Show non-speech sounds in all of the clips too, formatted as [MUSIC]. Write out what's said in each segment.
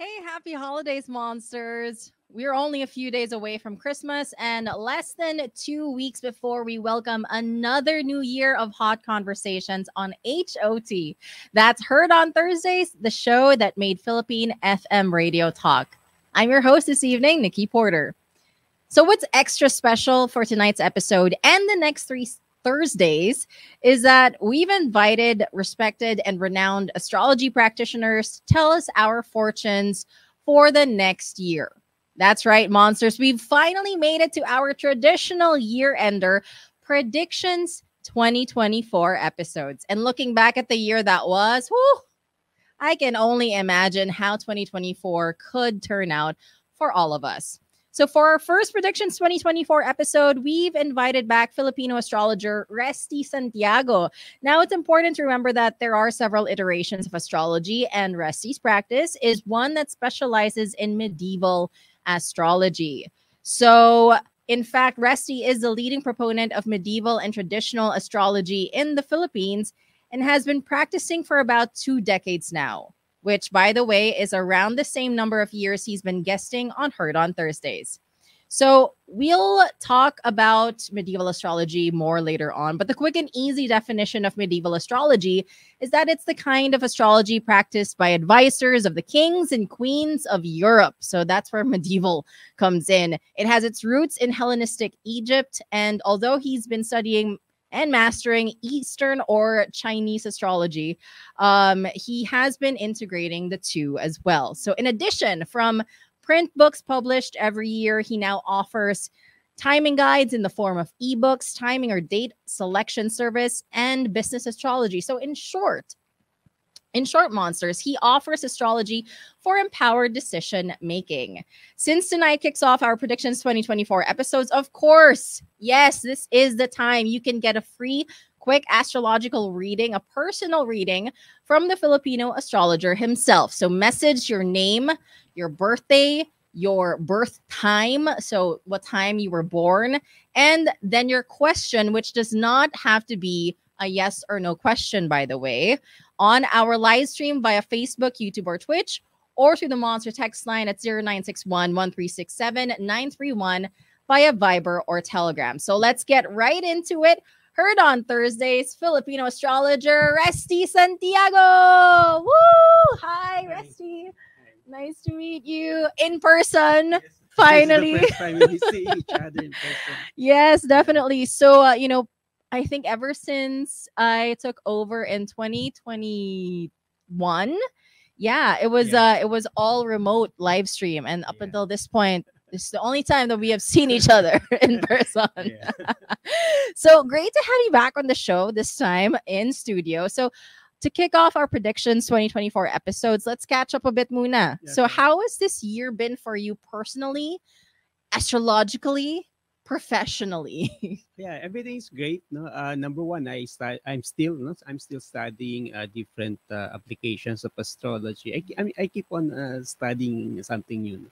Hey, happy holidays, monsters. We're only a few days away from Christmas and less than two weeks before we welcome another new year of hot conversations on HOT. That's Heard on Thursdays, the show that made Philippine FM radio talk. I'm your host this evening, Nikki Porter. So, what's extra special for tonight's episode and the next three Thursdays is that we've invited respected and renowned astrology practitioners to tell us our fortunes for the next year. That's right, monsters. We've finally made it to our traditional year ender predictions 2024 episodes. And looking back at the year that was, whew, I can only imagine how 2024 could turn out for all of us. So, for our first Predictions 2024 episode, we've invited back Filipino astrologer Resti Santiago. Now, it's important to remember that there are several iterations of astrology, and Resti's practice is one that specializes in medieval astrology. So, in fact, Resti is the leading proponent of medieval and traditional astrology in the Philippines and has been practicing for about two decades now which, by the way, is around the same number of years he's been guesting on Heard on Thursdays. So we'll talk about medieval astrology more later on, but the quick and easy definition of medieval astrology is that it's the kind of astrology practiced by advisors of the kings and queens of Europe. So that's where [LAUGHS] medieval comes in. It has its roots in Hellenistic Egypt, and although he's been studying and mastering Eastern or Chinese astrology. Um, he has been integrating the two as well. So, in addition, from print books published every year, he now offers timing guides in the form of ebooks, timing or date selection service, and business astrology. So, in short, in short, monsters, he offers astrology for empowered decision making. Since tonight kicks off our predictions 2024 episodes, of course, yes, this is the time you can get a free, quick astrological reading, a personal reading from the Filipino astrologer himself. So, message your name, your birthday, your birth time, so what time you were born, and then your question, which does not have to be a yes or no question, by the way on our live stream via Facebook, YouTube, or Twitch, or through the Monster text line at 0961 1367 931 via Viber or Telegram. So let's get right into it. Heard on Thursdays, Filipino astrologer Resti Santiago. Woo! Hi, Resti. Nice to meet you in person. Yes. Finally. yes, definitely. So, uh, you know, I think ever since I took over in 2021, yeah, it was yeah. uh it was all remote live stream and up yeah. until this point [LAUGHS] this is the only time that we have seen each other [LAUGHS] in person. [LAUGHS] so great to have you back on the show this time in studio. So to kick off our predictions 2024 episodes, let's catch up a bit muna. Yeah, so how has this year been for you personally, astrologically, professionally? [LAUGHS] yeah, everything's great. No, uh, number one, I start. I'm still, no, I'm still studying uh, different uh, applications of astrology. I, I, I keep on uh, studying something new.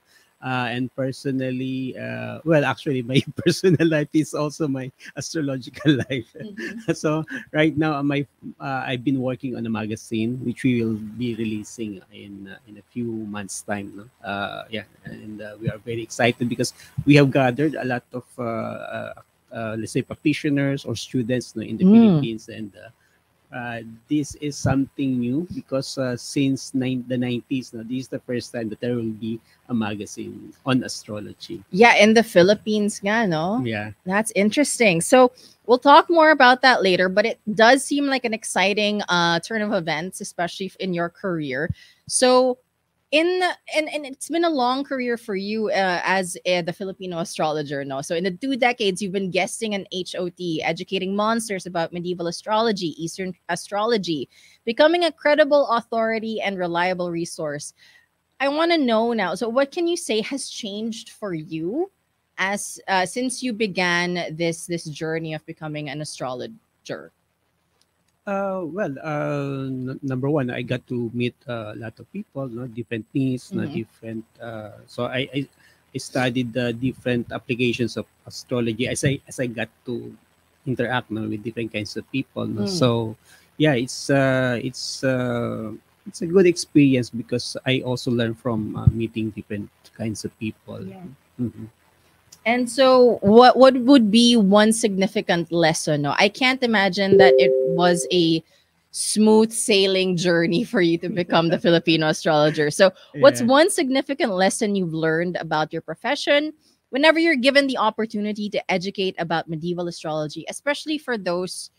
Uh, and personally, uh, well, actually, my [LAUGHS] personal life is also my astrological [LAUGHS] life. Mm-hmm. [LAUGHS] so right now, my uh, I've been working on a magazine which we will be releasing in uh, in a few months' time. No? Uh, yeah, and uh, we are very excited because we have gathered a lot of let's say practitioners or students no, in the mm. Philippines and uh, this is something new because uh, since nine, the 90s, now, this is the first time that there will be a magazine on astrology. Yeah, in the Philippines, nga, no? Yeah. That's interesting. So we'll talk more about that later, but it does seem like an exciting uh, turn of events, especially in your career. So in and, and it's been a long career for you uh, as uh, the Filipino astrologer no? So in the two decades you've been guesting on HOT educating monsters about medieval astrology eastern astrology becoming a credible authority and reliable resource. I want to know now so what can you say has changed for you as uh, since you began this this journey of becoming an astrologer uh, well, uh, n- number one, I got to meet uh, a lot of people, no, different needs, no, mm-hmm. different. Uh, so I, I, I studied the different applications of astrology as I as I got to interact no, with different kinds of people. No? Mm. So, yeah, it's uh, it's uh, it's a good experience because I also learn from uh, meeting different kinds of people. Yeah. Mhm. And so what what would be one significant lesson? No, I can't imagine that it was a smooth sailing journey for you to become the [LAUGHS] Filipino astrologer. So what's Yeah. one significant lesson you've learned about your profession whenever you're given the opportunity to educate about medieval astrology, especially for those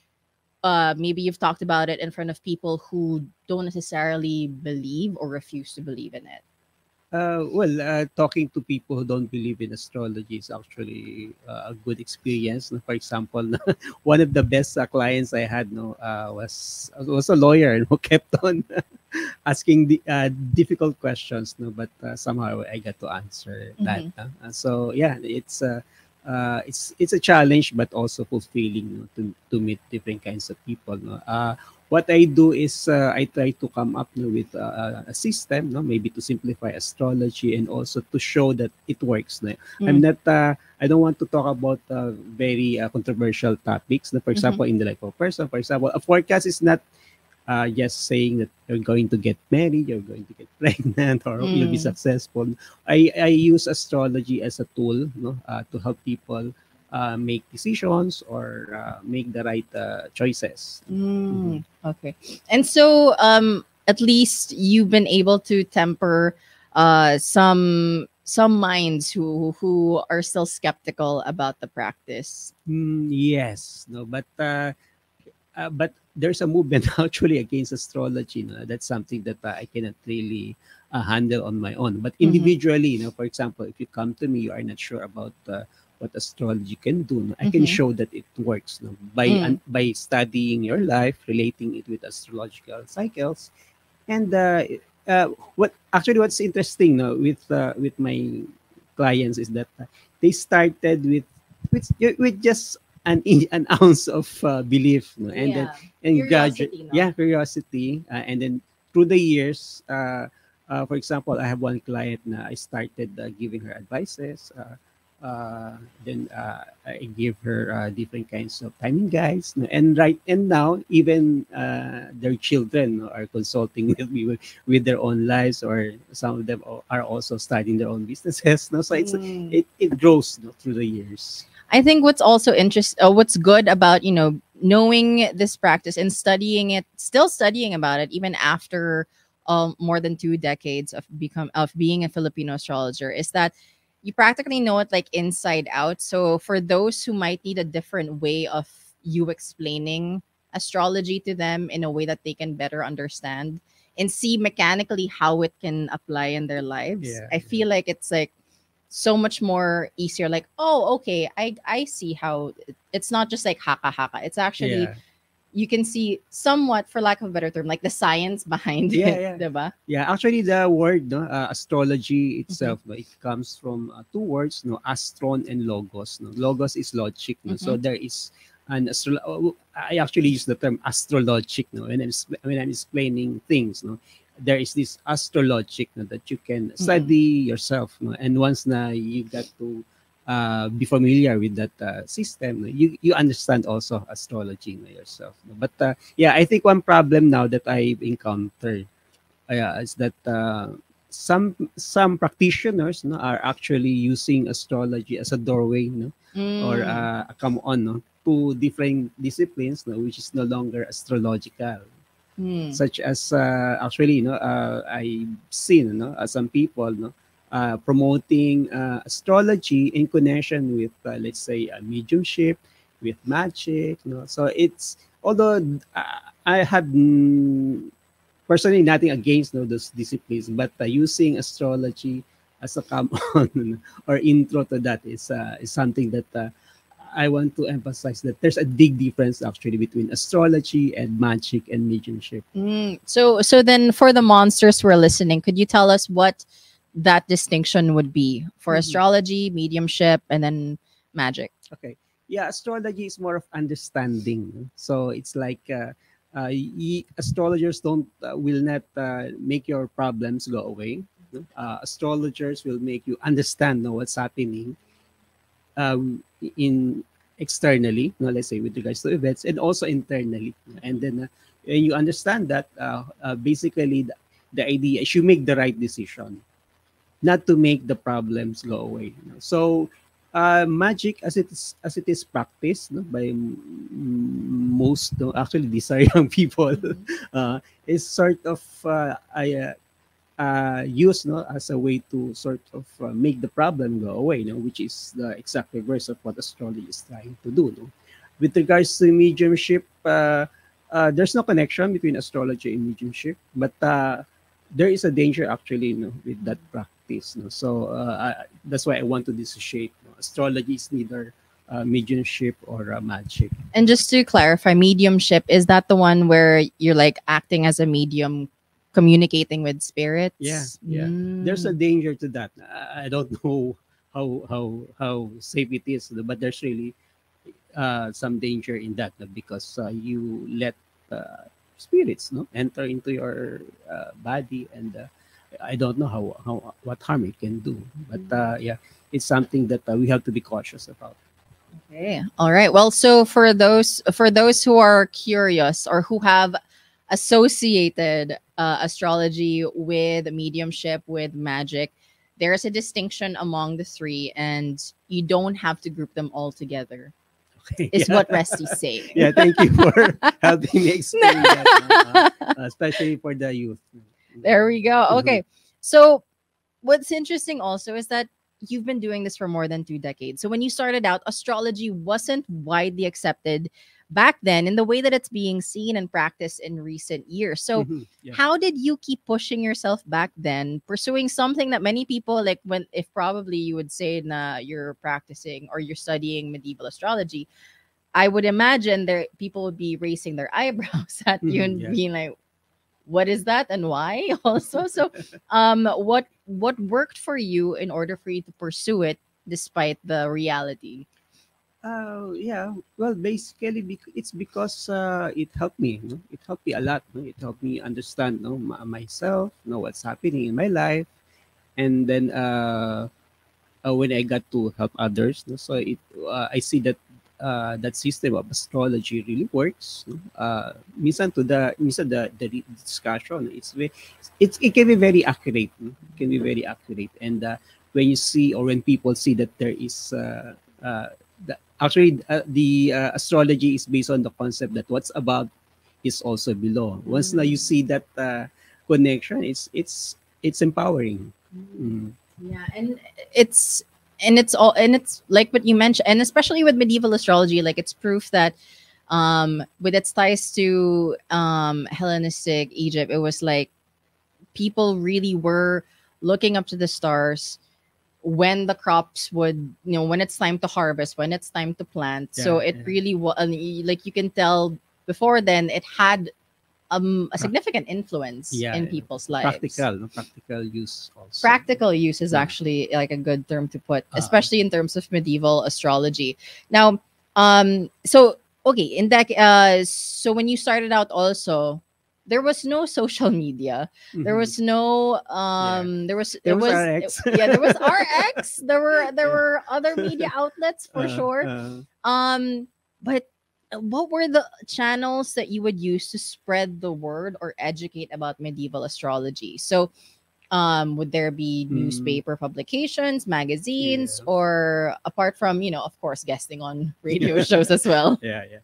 uh maybe you've talked about it in front of people who don't necessarily believe or refuse to believe in it. Uh, well, uh, talking to people who don't believe in astrology is actually uh, a good experience. For example, [LAUGHS] one of the best uh, clients I had no uh, was was a lawyer who [LAUGHS] kept on [LAUGHS] asking the uh, difficult questions. No, but uh, somehow I got to answer that. no? Uh, so yeah, it's uh, uh, it's it's a challenge, but also fulfilling no, to to meet different kinds of people. No? Uh, what I do is uh, I try to come up no, with uh, a system, no, maybe to simplify astrology and also to show that it works. No? I'm not. Uh, I don't want to talk about uh, very uh, controversial topics. No? For example, in the life of a person, for example, a forecast is not uh, just saying that you're going to get married, you're going to get [LAUGHS] pregnant, or you'll be Mm. successful. I, I use astrology as a tool no, uh, to help people uh, make decisions or uh, make the right uh, choices. Mm, okay. And so um at least you've been able to temper uh some some minds who who are still skeptical about the practice. Mm, yes, no, but uh, uh, but there's a movement [LAUGHS] actually against astrology. No? That's something that uh, I cannot really uh, handle on my own. But Mhm. individually, you know, for example, if you come to me, you are not sure about uh, what astrology can do. No? I can Mhm. show that it works no? by Mm. un- by studying your life, relating it with astrological cycles, and uh, uh, what actually what's interesting no, with uh, with my clients is that uh, they started with with with just an an [LAUGHS] ounce of uh, belief no? and then and Curiosity, no? yeah curiosity uh, and then through the years uh, uh, for example i have one client na i started uh, giving her advices uh, then uh, i give her uh, different kinds of timing guides and right and now even uh, their children are consulting [LAUGHS] with me with, with their own lives or some of them are also starting their own businesses [LAUGHS] no? so it's Mm. it, it grows no, through the years I think what's also interest uh, what's good about, you know, knowing this practice and studying it, still studying about it even after um, more than two decades of become of being a Filipino astrologer is that you practically know it like inside out. So for those who might need a different way of you explaining astrology to them in a way that they can better understand and see mechanically how it can apply in their lives. Yeah. I feel like it's like so much more easier like oh okay i i see how it's not just like haka haka it's actually yeah. You can see somewhat for lack of a better term like the science behind Yeah, it yeah. diba? Yeah, actually, the word no, uh, astrology Mm-hmm. itself, no, it comes from uh, two words, no, astron and logos. No, logos is logic. No, so Mm-hmm. there is an astro. oh, I actually use the term astrologic. No, when I'm when I'm explaining things. No, there is this astrologic no, that you can Mm-hmm. study yourself. No, and once na you got to uh, be familiar with that uh, system, you you understand also astrology no, yourself. But uh, yeah, I think one problem now that I've encountered yeah, is that uh, some some practitioners no, are actually using astrology as a doorway no, or Mm. uh, a come on no, to different disciplines no, which is no longer astrological Mm. such as uh, actually you know uh, I've seen no, uh, some people no, uh, promoting uh, astrology in connection with uh, let's say uh, mediumship with magic no so it's although uh, I have mm, personally nothing against no, those disciplines but uh, using astrology as a come [LAUGHS] on or intro to that is is something that I want to emphasize that there's a big difference actually between astrology and magic and mediumship. Mm. so so then for the monsters who are listening could you tell us what that distinction would be for Mhm. astrology mediumship and then magic Okay. Yeah, astrology is more of understanding. So it's like uh, uh, y- astrologers don't uh, will not uh, make your problems go away. Uh, astrologers will make you understand no, what's happening um, in externally, no, let's say with regards to events, and also internally. And then uh, and you understand that uh, uh, basically the, the idea is you make the right decision not to make the problems go away so uh, magic as it is as it is practiced no, by most no, actually these are [LAUGHS] young people uh, is sort of uh, I, uh, uh, used no, as a way to sort of uh, make the problem go away, no, which is the exact reverse of what astrology is trying to do. No? With regards to mediumship, uh, uh, there's no connection between astrology and mediumship, but uh, there is a danger actually no, with that practice. No? So uh, I, that's why I want to dissociate. No? Astrology is neither uh, mediumship or uh, magic. And just to clarify, mediumship is that the one where you're like acting as a medium, communicating with spirits? Yeah, yeah. There's a Mm. danger to that. I I don't [LAUGHS] know how how how safe it is, but there's really uh, some danger in that because uh, you let uh, spirits no enter into your uh, body, and uh, I don't know how how what harm it can do. But uh, yeah, it's something that uh, we have to be cautious about. Okay. All right. Well, so for those for those who are curious or who have associated uh, astrology with mediumship with magic, there's a distinction among the three, and you don't have to group them all together. Okay, Is yeah. what Resti's saying. [LAUGHS] yeah, thank you for [LAUGHS] helping me explain that, uh, especially for the youth. There we go. Mhm. Okay. So what's interesting also is that you've been doing this for more than two decades. So when you started out, astrology wasn't widely accepted back then in the way that it's being seen and practiced in recent years. So Mhm, yeah. how did you keep pushing yourself back then, pursuing something that many people like when if probably you would say na you're practicing or you're studying medieval astrology, I would imagine there people would be raising their [LAUGHS] eyebrows at you Mhm, and yeah. being like, what is that and why? [LAUGHS] Also, so um what what worked for you in order for you to pursue it despite the reality? Uh, yeah. Well, basically, it's because uh, it helped me. No? It helped me a lot. No? It helped me understand no, myself, know what's happening in my life, and then uh, uh, when I got to help others, no? so it uh, I see that uh, that system of astrology really works. No? Uh, minsan to the minsan the the discussion, it's ve- it's it can be very accurate. No? It can be very accurate, and uh, when you see or when people see that there is uh, uh, the, actually uh, the uh, astrology is based on the concept that what's above is also below once now you see that uh, connection it's it's it's empowering Mm. Yeah, and it's and it's all and it's like what you mentioned, and especially with medieval astrology, like it's proof that um with its ties to um Hellenistic Egypt, it was like people really were looking up to the stars when the crops would you know when it's time to harvest when it's time to plant so it yeah. really was like you can tell before then it had um a significant influence Yeah, in yeah. people's lives practical no? practical use also practical use is Yeah. actually like a good term to put Uh-uh. especially in terms of medieval astrology now um so okay in that uh so when you started out also there was no social media there Mhm. was no um there was There it was was, yeah there was [LAUGHS] rx there were there Yeah. were other media outlets for Uh, sure uh, um but what were the channels that you would use to spread the word or educate about medieval astrology? So um would there be Mm. newspaper publications magazines Yeah. or apart from you know of course guesting on [LAUGHS] radio shows as well? [LAUGHS] Yeah yeah.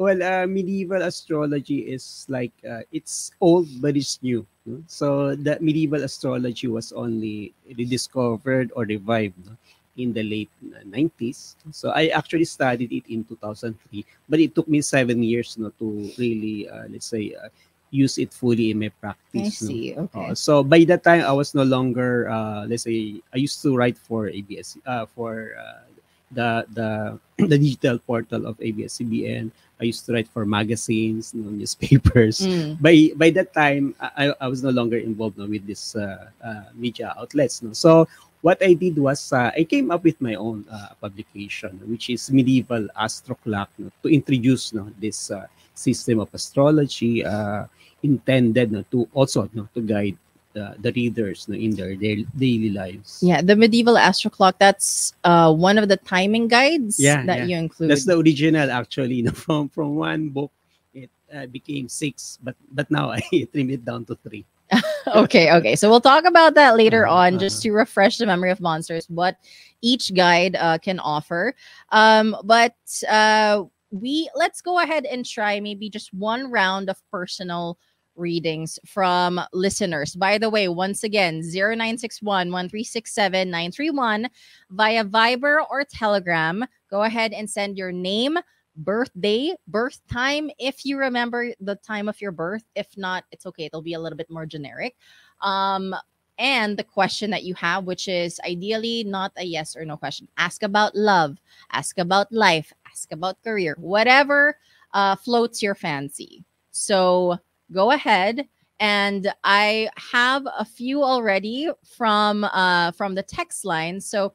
Well uh, medieval astrology is like uh, it's old but it's new. So the medieval astrology was only rediscovered or revived no, in the late uh, 90s so i actually studied it in 2003 but it took me seven years no, to really uh, let's say uh, use it fully in my i practice no? see okay Uh, so by that time, I was no longer, uh, let's say, I used to write for ABS, uh, for uh, the the [CLEARS THROAT] the digital portal of ABS-CBN. I used to write for magazines, you know, newspapers. Mm. By by that time, I, I was no longer involved no, with this uh, uh, media outlets. No? So what I did was uh, I came up with my own uh, publication, which is Medieval Astro Clock, no, to introduce no, this uh, system of astrology. Uh, intended no, to also no, to guide the, the readers no, in their daily, daily lives. yeah the medieval astro clock that's uh one of the timing guides Yeah, that yeah. you include That's the original actually [LAUGHS] no, from from one book. It uh, became six, but but now [LAUGHS] I trim it down to three. [LAUGHS] okay, okay. So we'll talk about that later Uh-huh, on, just to refresh the memory of monsters, what each guide uh, can offer. Um, but uh, we let's go ahead and try maybe just one round of personal readings from listeners. By the way, once again, 0961 1367 931 via Viber or Telegram. Go ahead and send your name, birthday, birth time, if you remember the time of your birth. If not, it's okay. It'll be a little bit more generic. Um, and the question that you have, which is ideally not a yes or no question. Ask about love, ask about life, ask about career, whatever uh, floats your fancy. So go ahead. And I have a few already from uh, from the text line. So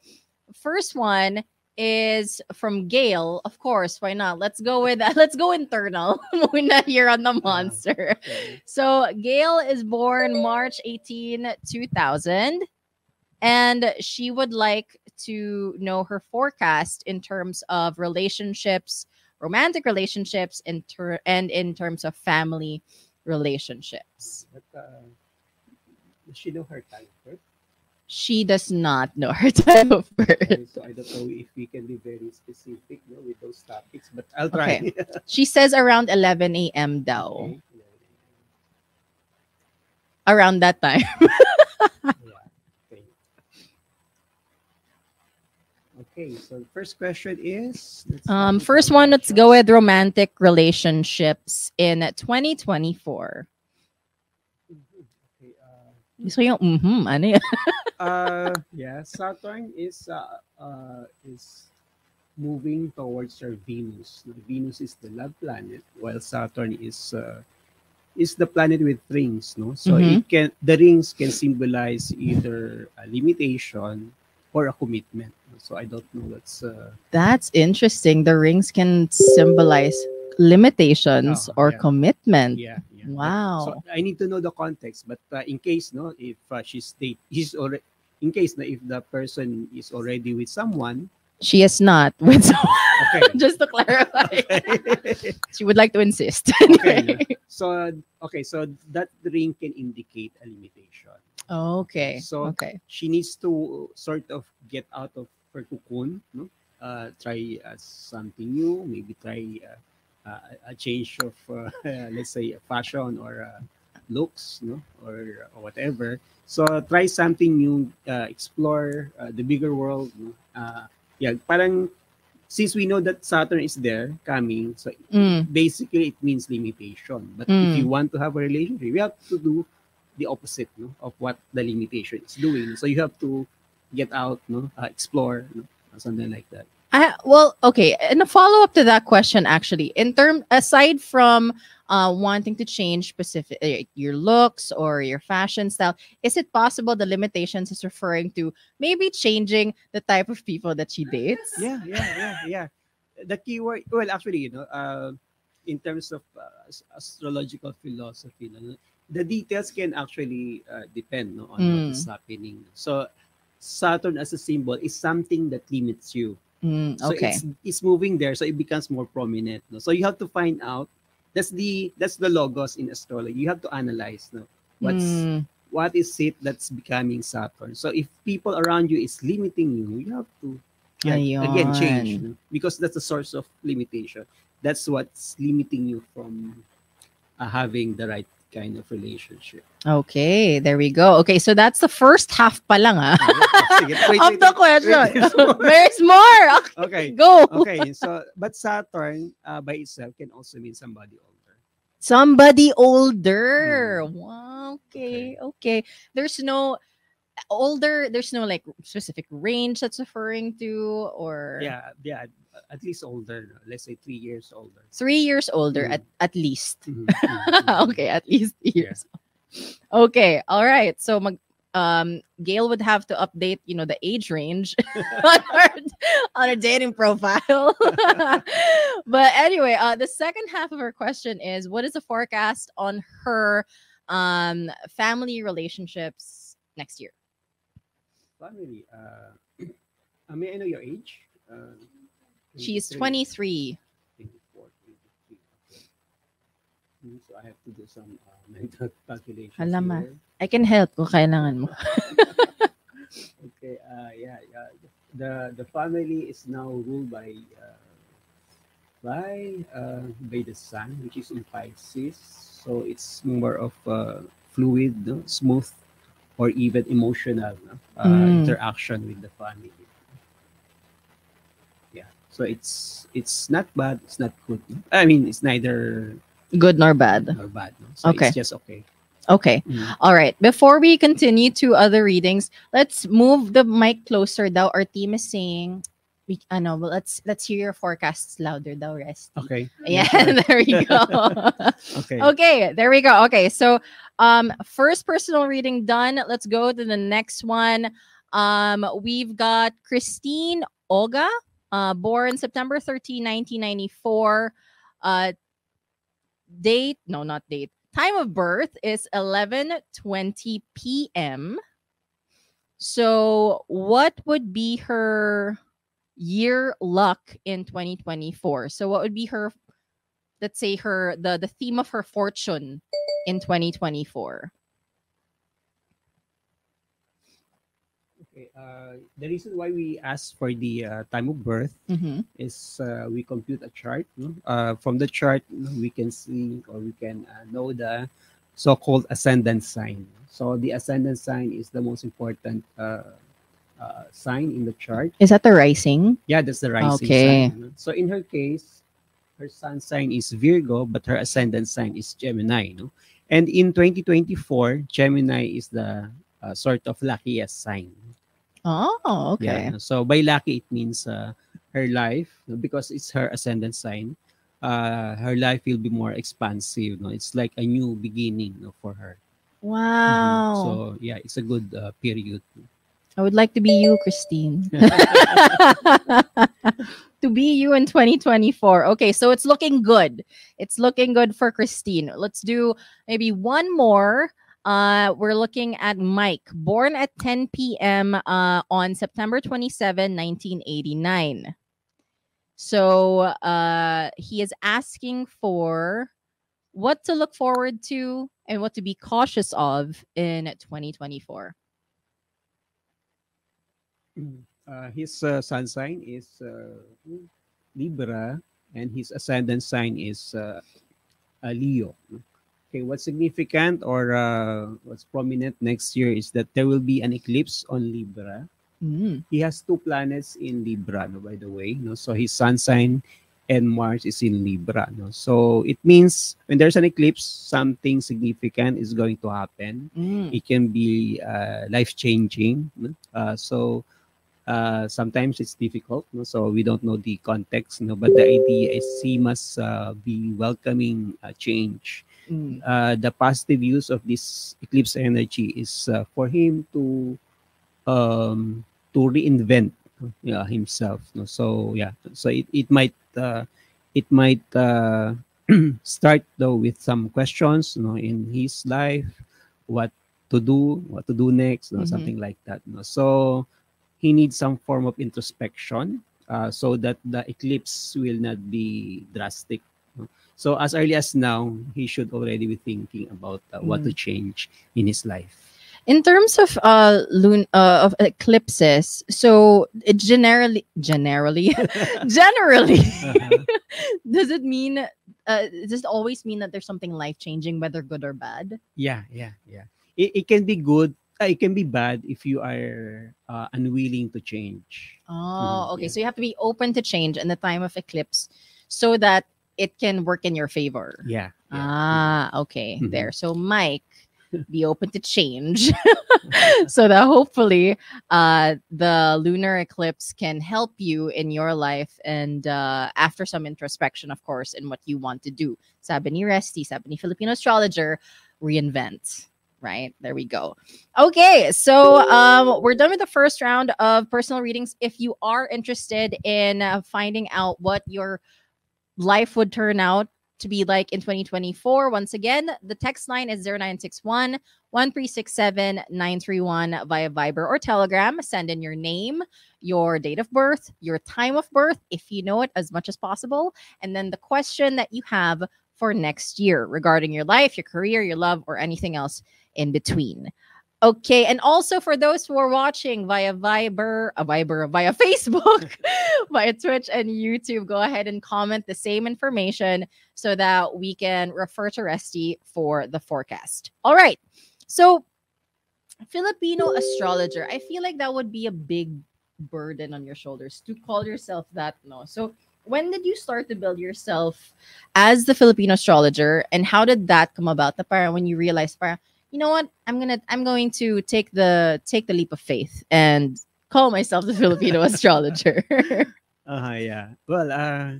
first one is from Gail. Of course, why not? Let's go with that. [LAUGHS] let's go internal. [LAUGHS] Muna here on the monster. Okay. [LAUGHS] So Gail is born March 18, 2000. And she would like to know her forecast in terms of relationships, romantic relationships, in ter- and in terms of family relationships. But uh, does she know her time first? She does not know her [LAUGHS] time of birth. Okay, so I don't know if we can be very specific no, with those topics, but I'll try. [LAUGHS] She says around 11 a.m. daw. Okay. Around that time. [LAUGHS] Yeah. Okay. Okay, so the first question is Um, first one, let's go with romantic relationships in 2024. Okay, So yung mhm, ano yan? uh, yeah, Saturn is uh, uh, is moving towards our Venus. Now, Venus is the love planet, while Saturn is uh, is the planet with rings. No, so Mhm. it can the rings can symbolize either a limitation or a commitment. So I don't know. That's uh, That's interesting. The rings can symbolize limitations Oh, or yeah. commitment. yeah. Wow. So I need to know the context, but uh, in case no, if uh, she's date, he's already. In case no, if the person is already with someone, She is not with [LAUGHS] someone. okay. [LAUGHS] Just to clarify. okay. [LAUGHS] She would like to insist. Okay, so okay, so that ring can indicate a limitation. okay. So- okay. She needs to sort of get out of her cocoon, no? Uh, try uh, something new, maybe try uh, a change of, uh, [LAUGHS] let's say, fashion or uh, looks, no, or, or whatever. So try something new, uh, explore uh, the bigger world. No? Uh, yeah, parang since we know that Saturn is there coming, so Mm. basically it means limitation. But Mm. if you want to have a relationship, you have to do the opposite no, of what the limitation is doing. So you have to get out, no, uh, explore, no, something like that. I, well, okay. And a follow up to that question, actually, in term aside from uh, wanting to change specific uh, your looks or your fashion style, is it possible the limitations is referring to maybe changing the type of people that she dates? Yeah, yeah, yeah, yeah. The keyword, well, actually, you know, uh, in terms of uh, astrological philosophy, the details can actually uh, depend no, on Mm. what is happening. So Saturn as a symbol is something that limits you. Mm, So okay. it's it's moving there, so it becomes more prominent. No? So you have to find out. That's the that's the logos in astrology. You have to analyze. No? What's Mm, what is it that's becoming Saturn? So if people around you is limiting you, you have to yeah, again change no? because that's the source of limitation. That's what's limiting you from uh, having the right kind of relationship. Okay, there we go. Okay, so that's the first half pa lang ah. Sige, [LAUGHS] wait, of wait, the wait, question. there's [LAUGHS] more. [LAUGHS] There's more. Okay, Okay. go. Okay, so but Saturn uh, by itself can also mean somebody older. Somebody older. Mm. Wow. Okay. Okay. There's no older. There's no like specific range that's referring to, or Yeah, yeah, at least older. Let's say three years older. three years older Mm. at at least. Mhm, [LAUGHS] mhm, mhm. okay, at least years. Okay. All right. So mag um Gail would have to update, you know, the age range [LAUGHS] on, her, on a dating profile. [LAUGHS] but anyway, uh the second half of her question is what is the forecast on her um family relationships next year? Family. Uh, [CLEARS THROAT] uh, may I know your age? Uh, She's 23, 23. 24, 23. Mm, So I have to do some uh, [LAUGHS] mental calculations. Halama. here. I can help kung kailangan mo. [LAUGHS] Okay, uh, yeah, yeah. The the family is now ruled by uh, by uh, by the sun, which is in Pisces. So it's more of uh, fluid, no? smooth, or even emotional no? uh, Mm. interaction with the family. So it's it's not bad. It's not good. I mean, it's neither Good nor bad. nor bad. No? So Okay. it's just okay. Okay. Mm. All right. Before we continue to other readings, let's move the mic closer. Though our team is saying, we, ano, well, let's let's hear your forecasts louder. Though rest. Okay. Yeah, [LAUGHS] there we go. [LAUGHS] Okay. okay, there we go. Okay, so um, first personal reading done. Let's go to the next one. Um, we've got Christine Olga, uh, born September 13, 1994. Uh, date, no, not date. Time of birth is 11:20 p.m. So, what would be her year luck in 2024? So, what would be her let's say her the the theme of her fortune in 2024? Uh, the reason why we ask for the uh, time of birth Mhm. is uh, we compute a chart. no? Uh, from the chart, we can see or we can uh, know the so-called ascendant sign. So the ascendant sign is the most important uh, uh, sign in the chart. Is that the rising? Yeah, that's the rising Okay. sign. no? So in her case, her sun sign is Virgo, but her ascendant sign is Gemini. No, and in 2024, Gemini is the uh, sort of luckiest sign. Oh, okay. Yeah. So by lucky, it means uh, her life because it's her ascendant sign. Uh, her life will be more expansive. No, it's like a new beginning no, for her. Mhm. Wow. So yeah, it's a good uh, period. I would like to be you, Christine. [LAUGHS] [LAUGHS] to be you in 2024. Okay, so it's looking good. It's looking good for Christine. Let's do maybe one more. Uh, we're looking at Mike, born at 10 p.m. Uh, on September 27, 1989. So uh, he is asking for what to look forward to and what to be cautious of in 2024. Uh, his uh, sun sign is uh, Libra, and his ascendant sign is uh, Leo. Okay, what's significant or uh, what's prominent next year is that there will be an eclipse on Libra. Mm. He has two planets in Libra, no, by the way. No? So his sun sign and Mars is in Libra. No? So it means when there's an eclipse, something significant is going to happen. Mm. It can be uh, life changing. No? Uh, so uh, sometimes it's difficult. No? So we don't know the context. No? But the idea is he must uh, be welcoming a change Mm. uh, the positive use of this eclipse energy is uh, for him to um, to reinvent uh, himself. No? So yeah, so it, it might uh, it might uh, [CLEARS THROAT] start though with some questions, you know, in his life, what to do, what to do next, you know, Mhm. something like that. No? So he needs some form of introspection uh, so that the eclipse will not be drastic. no? So as early as now, he should already be thinking about uh, what to change in his life. In terms of uh, lun- uh of eclipses, so it generally generally [LAUGHS] generally Uh-huh. [LAUGHS] does it mean uh does it always mean that there's something life changing, whether good or bad? Yeah, yeah, yeah. It, it can be good. Uh, it can be bad if you are uh, unwilling to change. Oh, Mm, okay. yeah. So you have to be open to change in the time of eclipse, so that it can work in your favor. Yeah. yeah. Ah, okay. Mhm. There. So Mike, [LAUGHS] be open to change [LAUGHS] so that hopefully uh the lunar eclipse can help you in your life and uh after some introspection of course in what you want to do. Sabi ni Resti, sabi ni Filipino astrologer, reinvent. Right there we go. Okay, so um, we're done with the first round of personal readings. If you are interested in uh, finding out what your life would turn out to be like in 2024. Once again, the text line is 0961 1367 931 via Viber or Telegram. Send in your name, your date of birth, your time of birth, if you know it as much as possible. And then the question that you have for next year regarding your life, your career, your love, or anything else in between. Okay, and also for those who are watching via Viber, a Viber, via [LAUGHS] Facebook, via Twitch and YouTube, go ahead and comment the same information so that we can refer to Resti for the forecast. All right, so Filipino astrologer, I feel like that would be a big burden on your shoulders to call yourself that. No, so when did you start to build yourself as the Filipino astrologer, and how did that come about? The para when you realized, para you know what, I'm gonna, I'm going to take the take the leap of faith and call myself the [LAUGHS] Filipino [LAUGHS] astrologer. uh-huh, yeah. Well, uh,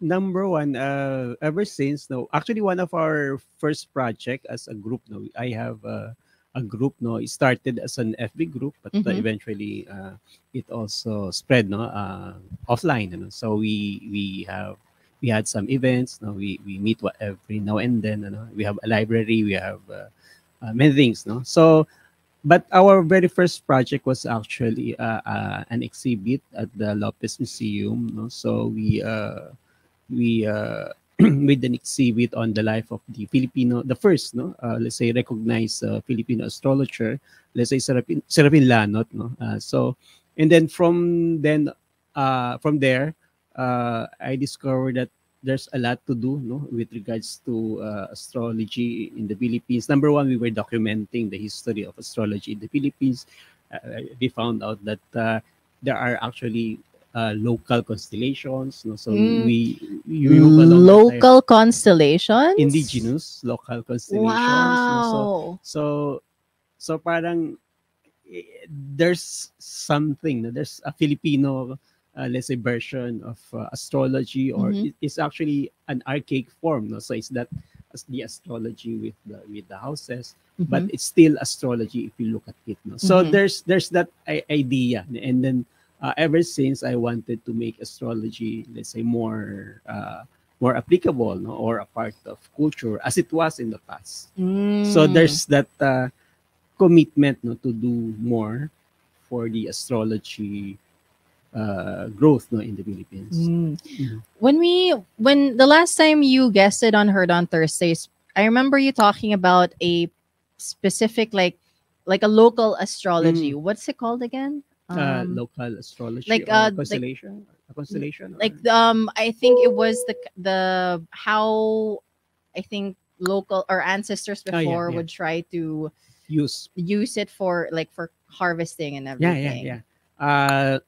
number one, uh, ever since, no, actually one of our first project as a group, no, I have uh, a group, no, it started as an FB group, but uh, Mhm. eventually uh, it also spread, no, uh, offline, you know. So we we have we had some events, no, we we meet what every now and then, you know. We have a library, we have uh, uh, many things, no. So but our very first project was actually uh, uh, an exhibit at the Lopez Museum. No? So we uh, we uh, [CLEARS THROAT] made an exhibit on the life of the Filipino, the first, no, uh, let's say recognized uh, Filipino astrologer, let's say Serapin, Serapin Lanot, no. Uh, so and then from then uh, from there, uh, I discovered that there's a lot to do no with regards to uh, astrology in the Philippines. Number one, we were documenting the history of astrology in the Philippines. Uh, we found out that uh, there are actually uh, local constellations. No? So Mm. we you move entire- Local constellations, indigenous local constellations. no? So Wow. so so parang eh, there's something no? there's a Filipino uh, let's say version of uh, astrology or Mhm. it's actually an archaic form no so it's that as the astrology with the with the houses but Mhm. it's still astrology if you look at it no so Mhm. there's there's that i- idea and then uh, ever since i wanted to make astrology let's say more uh, more applicable no or a part of culture as it was in the past so Mm. there's that uh, commitment no to do more for the astrology uh, growth no in the philippines Mm. Mhm. when we when the last time you guested on Heard on Thursdays, I remember you talking about a specific like like a local astrology. What's it called again? uh, Um, local astrology like, or uh, like- constellation a constellation like um I think it was the the how I think local or ancestors Oh, yeah, before yeah. would try to use use it for like for harvesting and yeah everything. yeah yeah uh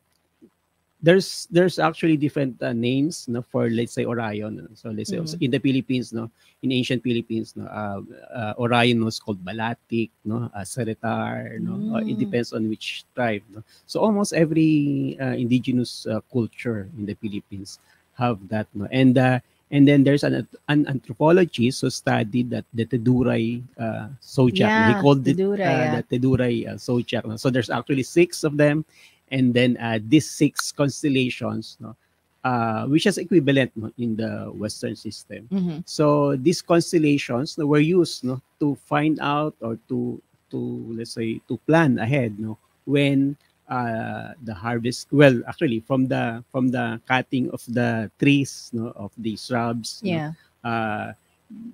there's there's actually different uh, names no for let's say orion no? so let's say Mhm. in the philippines no in ancient philippines no uh, uh, orion was called balatik no uh, Seretar, no Uh, it Mm. depends on which tribe no so almost every uh, indigenous uh, culture in the philippines have that no and uh, and then there's an, an anthropologist who studied that the Teduray uh, he Yeah, called it Teduray, yeah. the Teduray uh, zodiac. no? So there's actually six of them, and then uh, these six constellations, no, uh, which is equivalent no, in the Western system. Mhm. So these constellations no, were used no, to find out or to to let's say to plan ahead no when uh, the harvest well actually from the from the cutting of the trees no of the shrubs no, uh,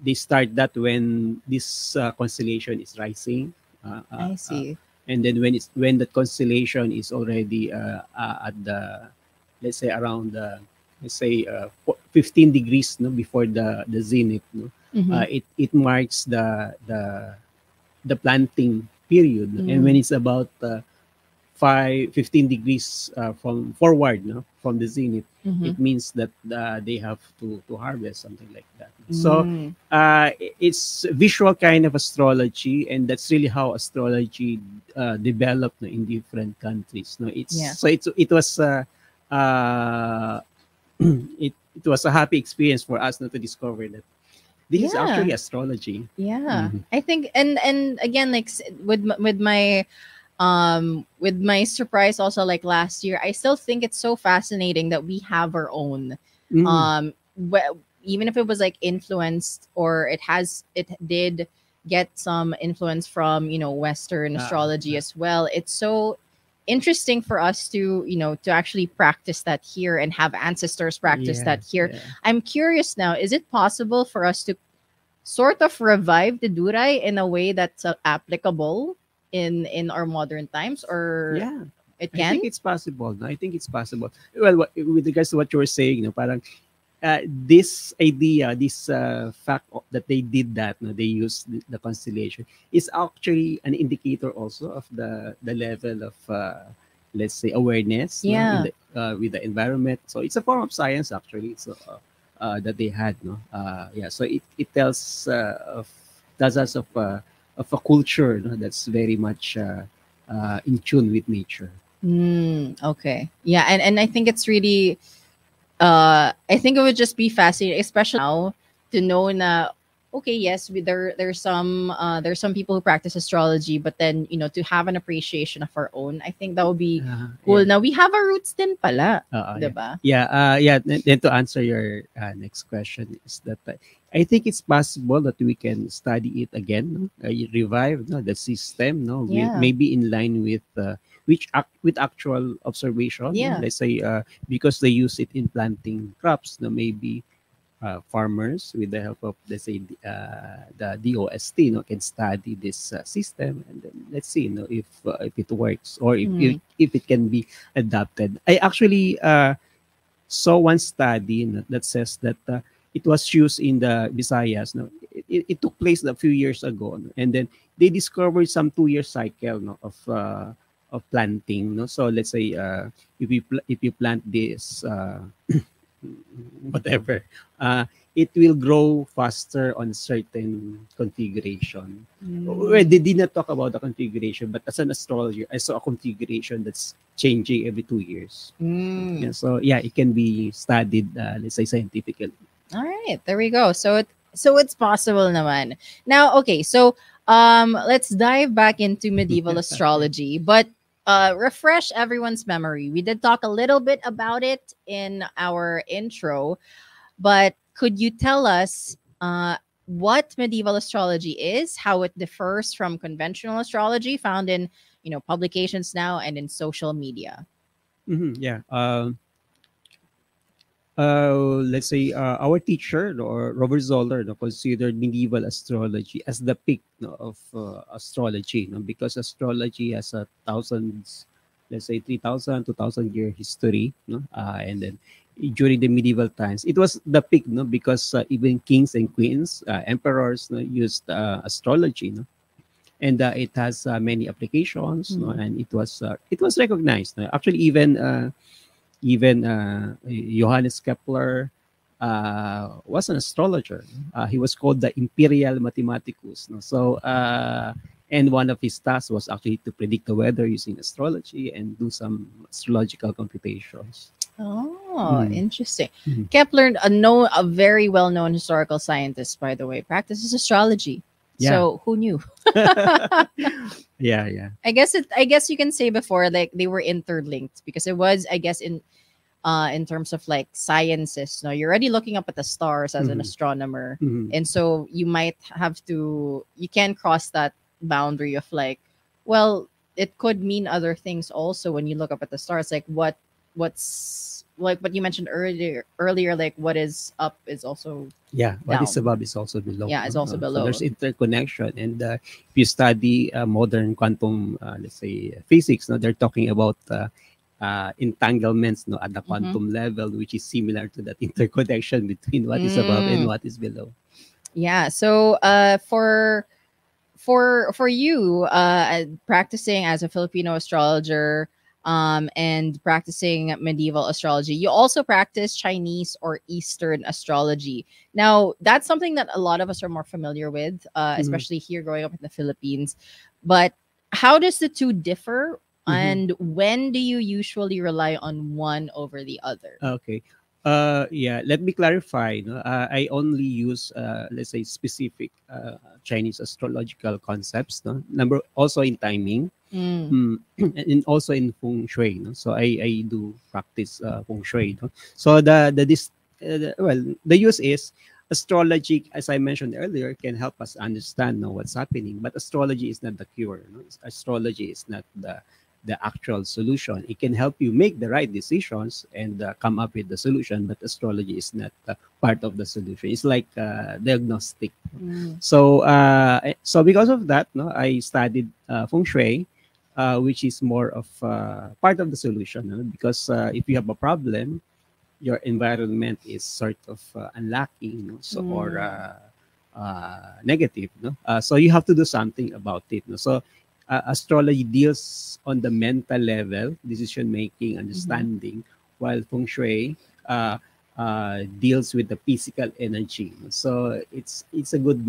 they start that when this uh, constellation is rising uh, uh, I see. And then when it's when that constellation is already uh, uh, at the let's say around the let's say uh, fo- 15 degrees no before the the zenith no Mhm. uh, it it marks the the the planting period no? Mm. and when it's about uh, 5 15 degrees uh, from forward no from the zenith Mhm. it means that uh, they have to to harvest something like that so Mm. uh, it's visual kind of astrology and that's really how astrology uh, developed no, in different countries no it's Yeah. so it, it was uh, uh, [CLEARS THROAT] it, it was a happy experience for us no, to discover that this is actually astrology yeah Mhm. i think and and again like with with my um with my surprise also like last year i still think it's so fascinating that we have our own Mm. um wh- even if it was like influenced or it has it did get some influence from you know western Ah, astrology as well it's so interesting for us to you know to actually practice that here and have ancestors practice Yeah, that here yeah. i'm curious now is it possible for us to sort of revive Teduray in a way that's uh, applicable in in our modern times or Yeah. it can I think it's possible. No? I think it's possible. Well, what, with regards to what you were saying, you know, parang uh, this idea, this uh, fact that they did that, no, they used the, the constellation, is actually an indicator also of the the level of, uh, let's say, awareness no, Yeah. the, uh, with the environment. So it's a form of science actually. So uh, uh, that they had, no, uh, yeah. So it, it tells uh, of tells us of uh, of a culture no, that's very much uh, uh, in tune with nature. Mm, okay. Yeah, and and I think it's really uh I think it would just be fascinating, especially now to know na okay, yes, we, there there's some uh there's some people who practice astrology, but then you know to have an appreciation of our own, I think that would be Uh, cool. yeah. Now we have our roots din pala, yeah. diba? Yeah, uh, yeah. Then then to answer your uh, next question is that uh, I think it's possible that we can study it again, no? uh, revive no, the system, no, Yeah. maybe in line with uh, which with actual observation. no? Yeah. Let's say uh, because they use it in planting crops, no, maybe uh, farmers with the help of let's say the, uh, the DOST, no, can study this uh, system and then let's see, no, if uh, if it works or if, if Mm. if it can be adapted. I actually uh, saw one study no, that says that uh, it was used in the Visayas. No, it, it, it took place a few years ago, no? and then they discovered some two-year cycle no, of uh, of planting. No, so let's say uh, if you pl- if you plant this. Uh, whatever uh, it will grow faster on certain configuration well, they did not talk about the configuration, but as an astrologer, I saw a configuration that's changing every two years. Mm. Yeah, so yeah, it can be studied, uh, let's say scientifically. All right, there we go. So it so it's possible naman. Now, okay, so um let's dive back into medieval [LAUGHS] astrology, but uh refresh everyone's memory. We did talk a little bit about it in our intro, but could you tell us uh what medieval astrology is, how it differs from conventional astrology found in, you know, publications now and in social media? Mhm, yeah. Um, uh, let's say uh, our teacher or Robert Zoller no, considered medieval astrology as the peak no, of uh, astrology no, because astrology has a thousands, let's say 3,000, 2,000 year history. No? Uh, and then during the medieval times, it was the peak no, because uh, even kings and queens, uh, emperors no, used uh, astrology. No? And uh, it has uh, many applications, no? Mhm. and it was uh, it was recognized. no? Actually, even uh, even uh, Johannes Kepler uh, was an astrologer. Uh, he was called the Imperial Mathematicus. No? So, uh, and one of his tasks was actually to predict the weather using astrology and do some astrological computations. Oh, Mm. interesting. Mhm. Kepler, a no, a very well-known historical scientist, by the way, practices astrology. Yeah. So who knew? [LAUGHS] [LAUGHS] yeah, yeah. I guess it. I guess you can say before like they were interlinked because it was, I guess, in uh in terms of like sciences. No, you're already looking up at the stars as an Mhm. astronomer, Mhm. and so you might have to. You can cross that boundary of like, well, it could mean other things also when you look up at the stars. Like what, what's like what you mentioned earlier. Earlier, like what is up is also Yeah, what is down. above is also below. Yeah, it's also Uh, so below. there's interconnection, and uh, if you study uh, modern quantum, uh, let's say physics, no, they're talking about uh, uh, entanglements, no, at the Mhm. quantum level, which is similar to that [LAUGHS] interconnection between what is above and Mm. what is below. yeah so uh for for for you uh practicing as a filipino astrologer um and practicing medieval astrology you also practice chinese or eastern astrology now that's something that a lot of us are more familiar with uh Mhm. especially here growing up in the philippines but how does the two differ Mhm. and when do you usually rely on one over the other Okay. Uh, yeah. Let me clarify. No, uh, I only use, uh, let's say, specific uh, Chinese astrological concepts. No, number also in timing. Mm. Mm, [CLEARS THROAT] and also in feng shui no? so i i do practice uh, feng shui no? so the the this uh, well the use is astrology as i mentioned earlier can help us understand no, what's happening but astrology is not the cure no? astrology is not the the actual solution. It can help you make the right decisions and uh, come up with the solution, but astrology is not uh, part of the solution. It's like uh, diagnostic. Mm. So, uh, so because of that, no, I studied uh, feng shui, uh, which is more of uh, part of the solution. no? Because uh, if you have a problem, your environment is sort of uh, unlucky, no? so or Mm. uh, uh, negative. No, uh, so you have to do something about it. No? So, uh, astrology deals on the mental level, decision making, understanding, while feng shui. Uh, uh, deals with the physical energy. So it's it's a good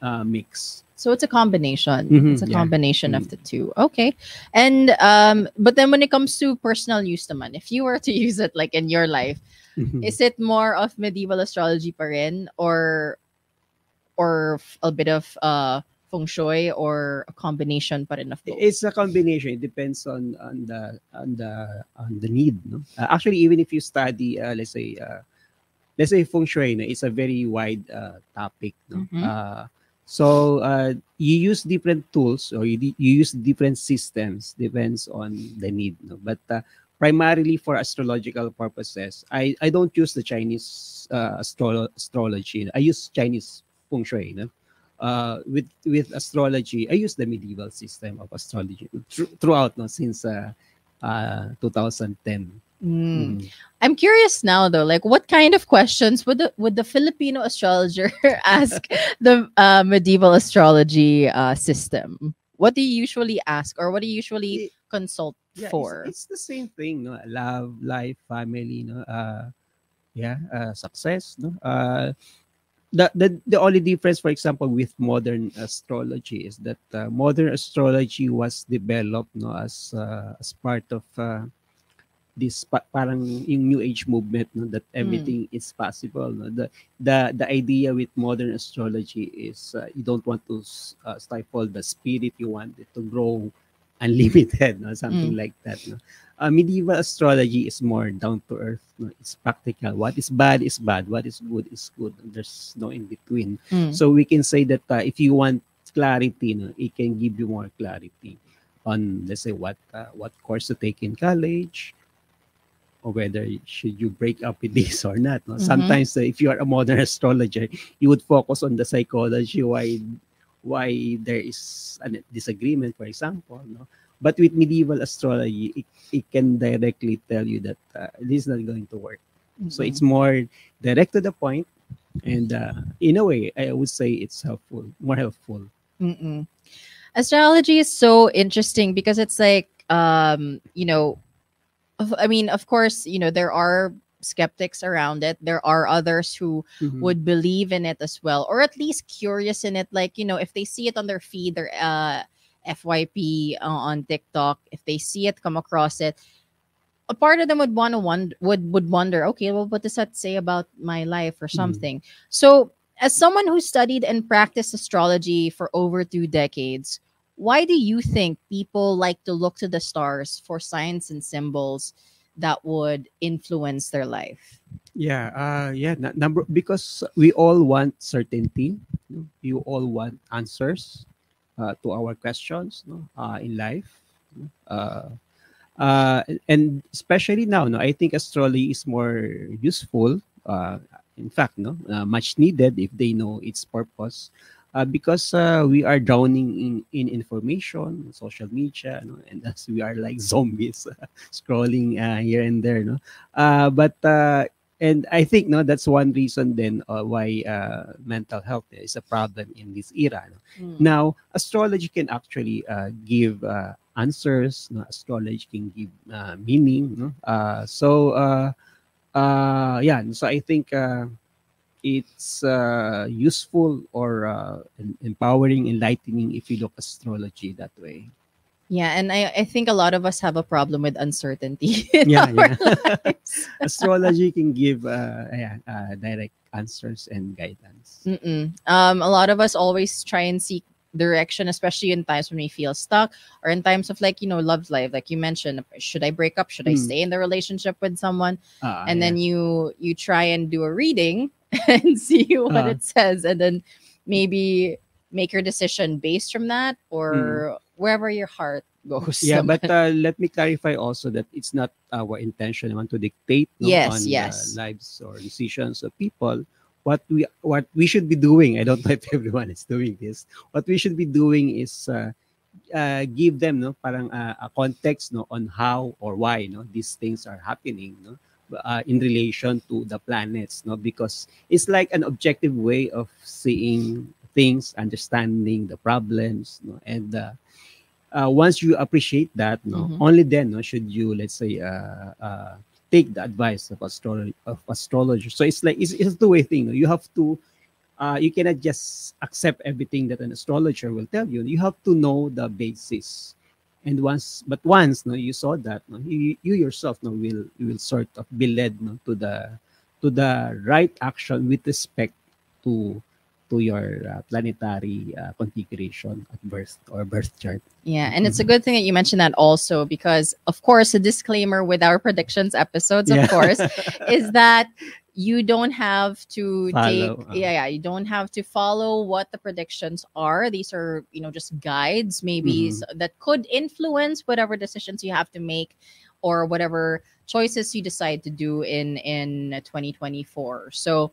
uh, mix. So it's a combination. Mhm, It's a yeah. combination of Mm. the two. Okay. And um but then when it comes to personal use naman, if you were to [LAUGHS] use it like in your life, Mhm. is it more of medieval astrology pa rin or or a bit of uh feng shui or a combination pa rin of both? It's a combination. It depends on on the on the on the need. No, uh, actually, even if you study, uh, let's say, uh, let's say feng shui, no, it's a very wide uh, topic. No? Mhm. Uh, so uh, you use different tools or you, you use different systems depends on the need. No? But uh, primarily for astrological purposes, I, I don't use the Chinese uh, astro- astrology. I use Chinese feng shui. No? uh, with with astrology, I use the medieval system of astrology thr- throughout no, since uh, uh, 2010. Mm. Mm. I'm curious now though, like what kind of questions would the would the Filipino astrologer [LAUGHS] ask the uh, medieval astrology uh, system? What do you usually ask or what do you usually It- consult Yeah, for? It's, it's the same thing, no? Love, life, family, no? Uh, yeah, uh, success, no? Uh, the, the the only difference, for example, with modern astrology is that uh, modern astrology was developed, no, as uh, as part of uh, this pa- parang yung new age movement no that everything is possible no. The the the idea with modern astrology is uh, you don't want to uh, stifle the spirit you want it to grow unlimited no something like that no. Uh, medieval astrology is more down to earth no. It's practical. What is bad is bad. What is good is good. There's no in between. Mm. so we can say that uh, if you want clarity, no, it can give you more clarity on, let's say, what uh, what course to take in college, or whether should you break up with this or not. No? Mhm. Sometimes, uh, if you are a modern [LAUGHS] astrologer, you would focus on the psychology why why there is a disagreement, for example. No? But with medieval astrology, it, it can directly tell you that uh, this is not going to work. So Mhm. it's more direct to the point, and uh, in a way, I would say it's helpful, more helpful. Mm-mm. Astrology is so interesting because it's like, um, you know, I mean, of course, you know, there are skeptics around it. There are others who Mhm. would believe in it as well, or at least curious in it. Like, you know, if they see it on their feed, their uh, FYP uh, on TikTok, if they see it, come across it, a part of them would want to wonder, would would wonder, okay, well, what does that say about my life or Mhm. something? So, as someone who studied and practiced astrology for over two decades, why do you think people like to look to the stars for signs and symbols that would influence their life? Yeah, uh, yeah. number because we all want certainty. You all want answers uh, to our questions no? uh, in life. Uh, uh, and especially now, no, I think astrology is more useful. Uh, in fact, no, uh, much needed if they know its purpose. Uh, because uh, we are drowning in, in information, social media, no? and as we are like [LAUGHS] zombies [LAUGHS] scrolling uh, here and there, no. Uh, but uh, and I think no, that's one reason then uh, why uh, mental health is a problem in this era. no. Mm. Now, astrology can actually uh, give uh, answers. No? Astrology can give uh, meaning. No? Uh, so, uh, uh, yeah. So I think uh, it's uh, useful or uh, empowering, enlightening if you look astrology that way. Yeah, and I, I think a lot of us have a problem with uncertainty. [LAUGHS] in Yeah, yeah. [LAUGHS] astrology can give uh, yeah, uh, direct answers and guidance. Mm-mm. Um, a lot of us always try and seek direction, especially in times when we feel stuck or in times of like, you know, love life. Like you mentioned, should I break up? Should I Mm. stay in the relationship with someone? Ah, and yeah. then you you try and do a reading [LAUGHS] and see what Uh. it says and then maybe make your decision based from that or wherever your heart goes. Yeah, [LAUGHS] but uh, let me clarify also that it's not our intention to dictate no, Yes, on yes. lives or decisions of people. What we what we should be doing, I don't [LAUGHS] know if everyone is doing this. What we should be doing is uh, uh, give them no parang uh, a context no on how or why no these things are happening no uh, in relation to the planets no because it's like an objective way of seeing things understanding the problems no and uh, uh, once you appreciate that no Mhm. only then no should you let's say uh, uh, take the advice of astrology of astrologer so it's like it's, it's a two-way thing you have to uh, you cannot just accept everything that an astrologer will tell you. You have to know the basis. And once but once no you saw that no you, you yourself no will will sort of be led no to the to the right action with respect to to your uh, planetary uh, configuration at birth or birth chart Yeah, and it's a Mhm. good thing that you mentioned that also because, of course, a disclaimer with our predictions episodes, of Yeah. course, [LAUGHS] is that you don't have to Follow, take uh. yeah yeah you don't have to follow what the predictions are these are you know just guides maybe Mhm. s- that could influence whatever decisions you have to make or whatever choices you decide to do in in 2024 so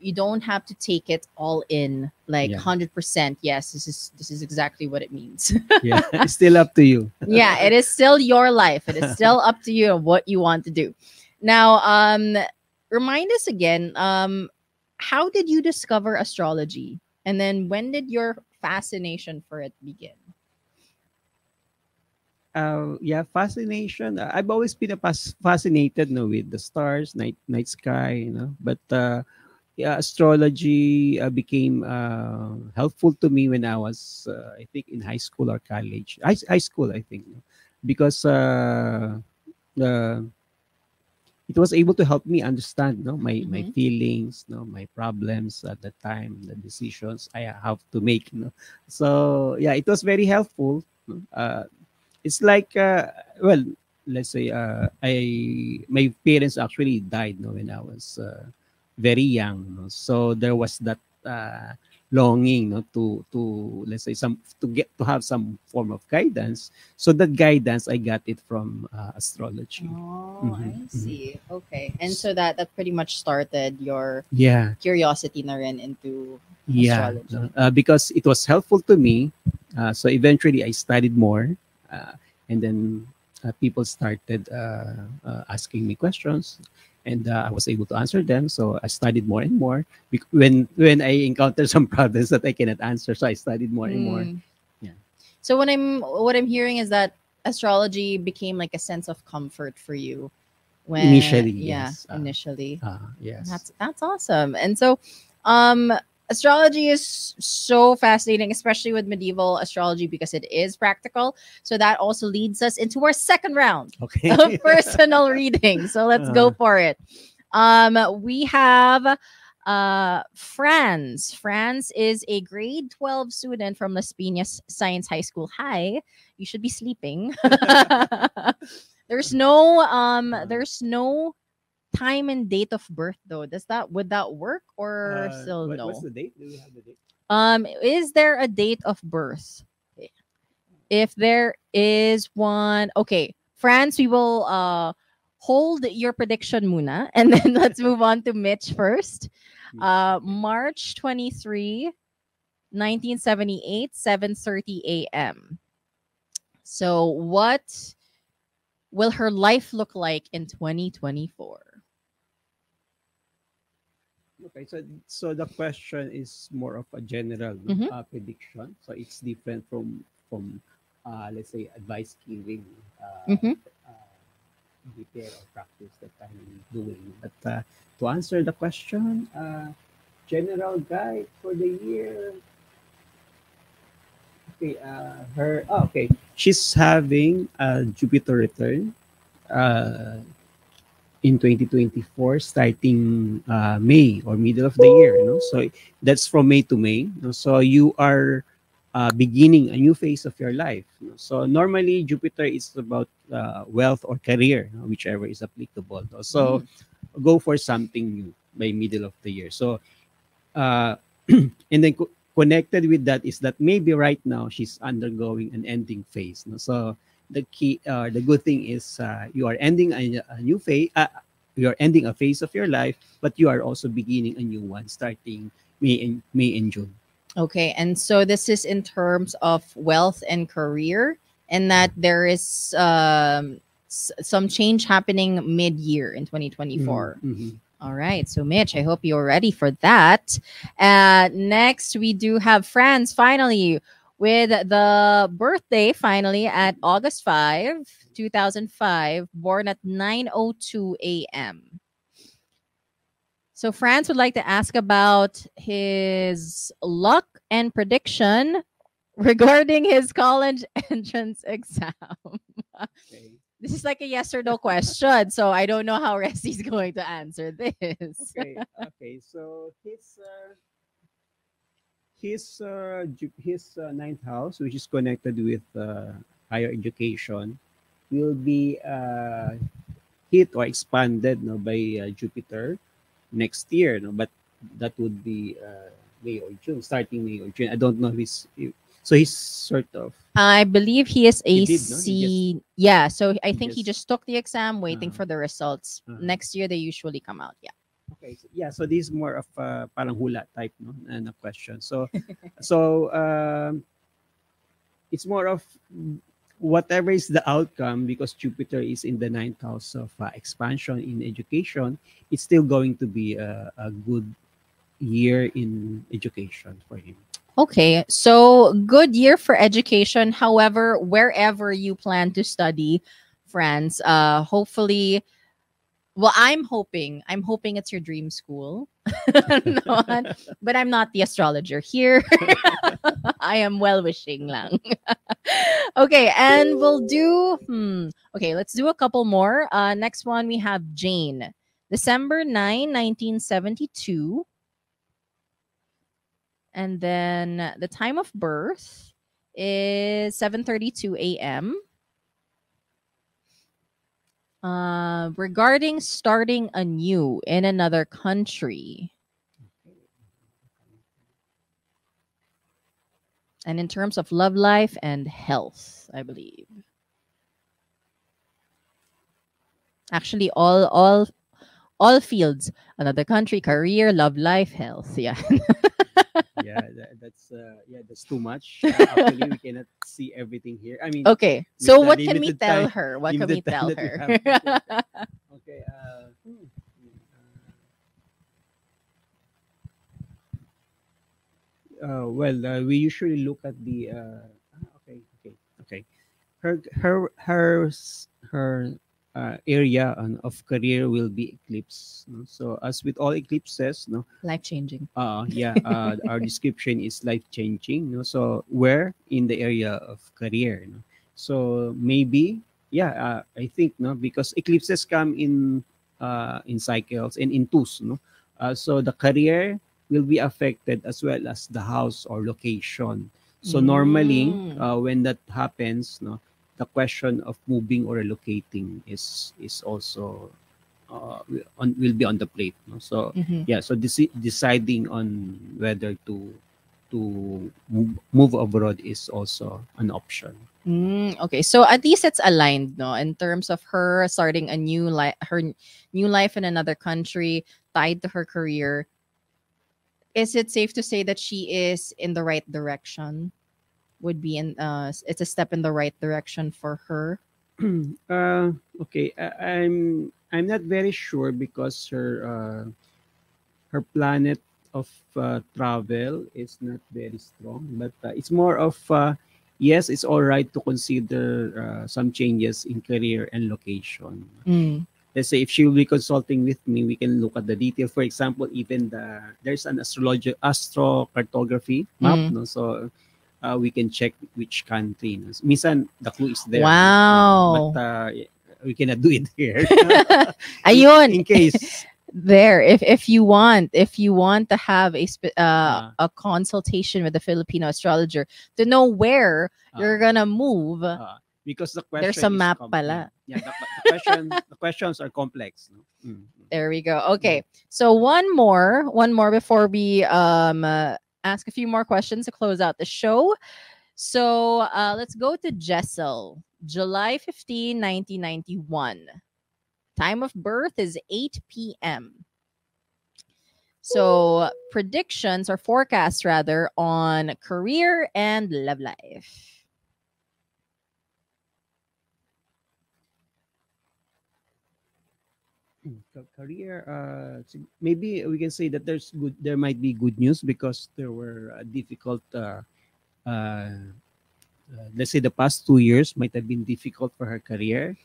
you don't have to take it all in like Yeah. 100% yes this is this is exactly what it means [LAUGHS] yeah it's still up to you yeah it is still your life it is still up to you and what you want to do now um remind us again um how did you discover astrology and then when did your fascination for it begin uh, yeah, fascination. Uh, I've always been a fascinated no, with the stars, night night sky, you know. But uh, yeah, astrology uh, became uh, helpful to me when I was, uh, I think, in high school or college. High, high school, I think, because uh, uh, it was able to help me understand, no, my my Mhm. feelings, no, my problems at the time, the decisions I have to make, no. So yeah, it was very helpful. Uh, it's like uh, well let's say uh, i my parents actually died no, when i was uh, very young no? so there was that uh, longing no, to to let's say some to get to have some form of guidance. So that guidance i got it from uh, astrology. Oh Mhm, i mhm. see. Okay. And so that that pretty much started your yeah. curiosity na rin into yeah. Astrology. uh, because it was helpful to me uh, so eventually i studied more uh, and then uh, people started uh, uh, asking me questions and uh, i was able to answer them so i studied more and more when when i encountered some [LAUGHS] problems that i cannot answer so i studied more and more Mm. Yeah. So what I'm what I'm hearing is that astrology became like a sense of comfort for you when Initially, yeah, yes. Uh, initially. uh, yes That's that's awesome. And so um astrology is so fascinating especially with medieval astrology because it is practical. So that also leads us into our second round okay of [LAUGHS] personal reading. So let's go Uh-huh. for it. Um, we have uh Franz. Franz is a grade 12 student from Las Piñas Science High School. Hi, you should be sleeping. [LAUGHS] there's no um there's no time and date of birth though. Does that would that work or Uh, still what- no? what's the date do we have the date Um, is there a date of birth? If there is one, okay, Franz, we will uh hold your prediction muna [LAUGHS] and then let's move on to Mitch first. Uh March 23, 1978, 7:30 a.m. So what will her life look like in 2024? Okay, so so the question is more of a general Mhm. uh, prediction. So it's different from from uh, let's say advice giving uh, Mhm. uh, repair or practice that I'm doing. But uh, to answer the question, uh, general guide for the year. Okay, uh, her. Oh, okay, she's having a Jupiter return. Uh, in 2024 starting uh, May or middle of the year you know so that's from May to May you know? so you are uh, beginning a new phase of your life you know? so normally Jupiter is about uh, wealth or career you know, whichever is applicable no? so go for something new by middle of the year so uh, [CLEARS THROAT] and then co- connected with that is that maybe right now she's undergoing an ending phase. No? So the key, uh, the good thing is uh, you are ending a, a new phase. Uh, you are ending a phase of your life, but you are also beginning a new one, starting May and May and June. Okay, and so this is in terms of wealth and career, and that there is um, some change happening mid-year in 2024. Mhm. All right, so Mitch, I hope you're ready for that. Uh, next, we do have Franz finally with the birthday finally at August 5, 2005, born at 9:02 a.m. So Franz would like to ask about his luck and prediction [LAUGHS] regarding his college [LAUGHS] entrance exam. Okay. [LAUGHS] This is like a yes or no question, so I don't know how Resti's going to answer this. okay okay so his uh, his uh, his uh, ninth house which is connected with uh, higher education will be uh, hit or expanded no, by uh, jupiter next year no but that would be uh, may or june starting may or june i don't know if he's if, so he's sort of I believe he is He a did, no? He C. Yeah, so I think he just- just took the exam, waiting Uh-huh. for the results. Uh-huh. Next year, they usually come out. Yeah. Okay. So, yeah. So this is more of a parang hula type, no, and a question. So, [LAUGHS] so um, it's more of whatever is the outcome because Jupiter is in the ninth house of uh, expansion in education. It's still going to be a, a good year in education for him. Okay, so good year for education. However, wherever you plan to study, friends, uh, hopefully, well, I'm hoping, I'm hoping it's your dream school. [LAUGHS] But I'm not the astrologer here. [LAUGHS] I am well wishing lang. [LAUGHS] okay, and we'll do hmm. Okay, let's do a couple more. Uh next one we have Jane. December 9, 1972. And then the time of birth is 7:32 a.m. Uh, regarding starting anew in another country. and in terms of love life and health i believe. Actually all all all fields. Another country career love life health yeah [LAUGHS] yeah, that, that's uh, yeah, that's too much. Uh, actually, we cannot see everything here. I mean, okay so what can we tell time- her what can we tell that we her [LAUGHS] okay. Uh, hmm, uh, well, uh, we usually look at the. Uh, ah, okay, okay, okay. Her her her her uh, area on, of career will be eclipse. no? So as with all eclipses, no, life changing uh yeah uh, our [LAUGHS] description is life changing no so where in the area of career no? so maybe yeah uh, i think no because eclipses come in uh in cycles and in twos no uh, so the career will be affected as well as the house or location so normally Mm. uh, when that happens no the question of moving or relocating is is also uh, will- on, will be on the plate no? so Mhm. yeah so deci- deciding on whether to to move, move abroad is also an option Mm, okay, so at least it's aligned, no, in terms of her starting a new life, her new life in another country tied to her career. Is it safe to say that she is in the right direction? Would be in, uh, it's a step in the right direction for her. [CLEARS THROAT] uh, okay I, i'm i'm not very sure because her uh, her planet of uh, travel is not very strong but uh, it's more of uh, yes it's all right to consider uh, some changes in career and location Mm. let's say if she will be consulting with me, we can look at the detail. For example, even the there's an astrology astrocartography map, Mm. no? So uh, we can check which country. No? Minsan the clue is there. Wow. but uh, we cannot do it here. [LAUGHS] [LAUGHS] Ayun, in case [LAUGHS] there if if you want if you want to have a spe- uh, Ah. a consultation with a filipino astrologer to know where you're uh, gonna move uh, because the question There's a map com- pala. Yeah, the, the question the questions are complex. Mm, mm. there we go okay so one more one more before we um uh, ask a few more questions to close out the show. So uh, let's go to Jessel, July 15, 1991. Time of birth is 8 p.m. So predictions or forecasts rather on career and love life. Career uh maybe we can say that there's good there might be good news because there were uh, difficult uh, uh, uh, let's say the past two years might have been difficult for her career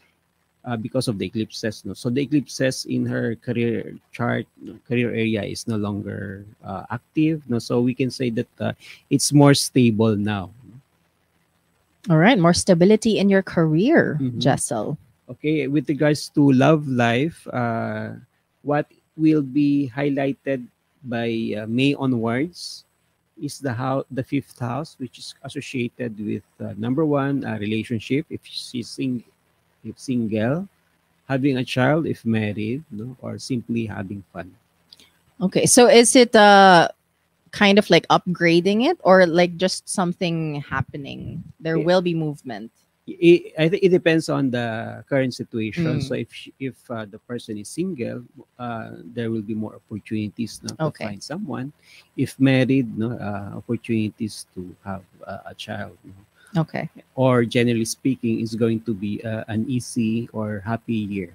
uh, because of the eclipses no so the eclipses in her career chart career area is no longer uh, active no so we can say that uh, it's more stable now All right, more stability in your career, Mhm. Jessel. Okay with regards to love life uh, what will be highlighted by uh, may onwards is the how the fifth house which is associated with uh, number one uh, relationship if she's sing- if single having a child if married no or simply having fun Okay, so is it uh kind of like upgrading it or like just something happening? There Yeah. will be movement. It, I think it depends on the current Mm. situation. So if if uh, the person is single, uh, there will be more opportunities no, to Okay. find someone. If married, no uh, opportunities to have a child. no. Okay. Or generally speaking, is going to be uh, an easy or happy year.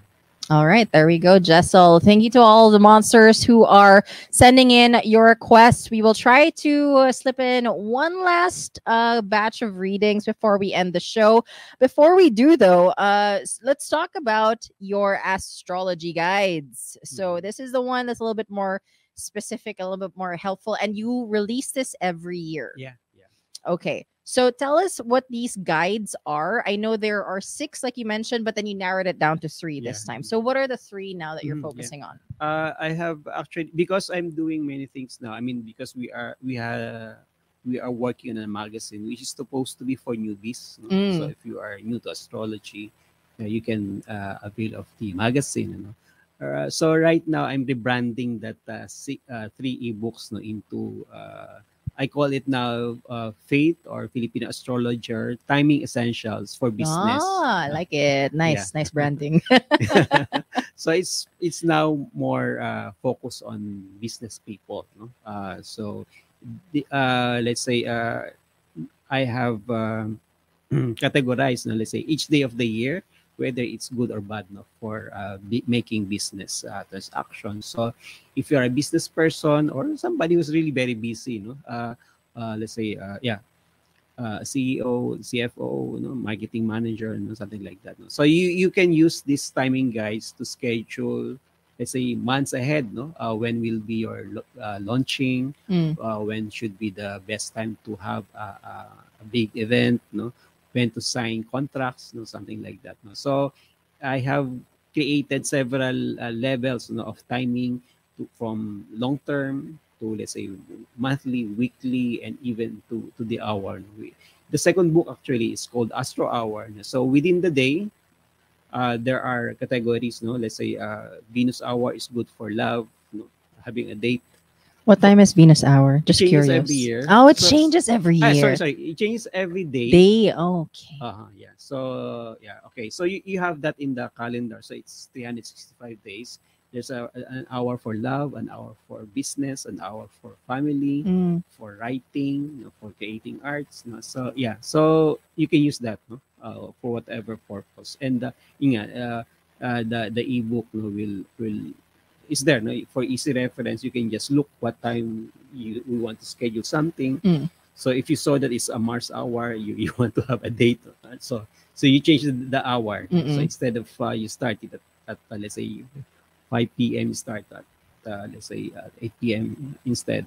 All right, there we go, Jessel. Thank you to all the monsters who are sending in your requests. We will try to uh, slip in one last uh, batch of readings before we end the show. Before we do, though, uh, let's talk about your astrology guides. So, Mhm. this is the one that's a little bit more specific, a little bit more helpful, and you release this every year. Yeah, yeah. Okay. So tell us what these guides are. I know there are six, like you mentioned, but then you narrowed it down to three this time. So what are the three now that you're yeah. focusing on? Uh, I have actually because I'm doing many things now. I mean, because we are we have we are working on a magazine which is supposed to be for newbies. no? Mm. So if you are new to astrology, uh, you can uh, avail of the magazine. You know. Uh, so right now I'm rebranding that uh, uh, three ebooks no, into uh, I call it now uh, Faith or Filipino Astrologer Timing Essentials for Business. Ah, I like it. Nice, nice branding. [LAUGHS] [LAUGHS] so it's it's now more uh, focused on business people no? uh, so the, uh, let's say uh, i have um, [CLEARS THROAT] categorized no, let's say each day of the year whether it's good or bad no, for uh, making business uh, transactions so if you're a business person or somebody who's really very busy no uh, uh, let's say uh, yeah uh, CEO, CFO, you know, marketing manager, and something like that. No? So you you can use these timing guides to schedule, let's say months ahead, no, uh, when will be your uh, launching, Mm. uh, when should be the best time to have a, a, a big event, no, when to sign contracts, no, something like that. No? So I have created several uh, levels no, of timing to, from long term to let's say monthly, weekly, and even to to the hour. The second book actually is called Astro Hour. So within the day, uh, there are categories. No, let's say uh, Venus Hour is good for love, no, having a date. What time is Venus hour? Just changes curious. every year. Oh, it So- changes every Ah, year. sorry, sorry. It changes every day. Day. Okay. Uh-huh, yeah. So yeah, okay. So you, you have that in the calendar. So it's 365 days. There's a, an hour for love, an hour for business, an hour for family, Mm. for writing, you know, for creating arts. No? So yeah, so you can use that no? uh, for whatever purpose. And uh, nga, uh, uh, the the ebook no, will will is there no? for easy reference. You can just look what time you, you want to schedule something. Mm. So if you saw that it's a Mars hour, you, [LAUGHS] you want to have a date. uh, So so you change the, the hour. Mm-mm. So instead of uh, you start it at, at uh, let's say 5 p.m. you start at uh, let's say uh, 8 p.m. instead.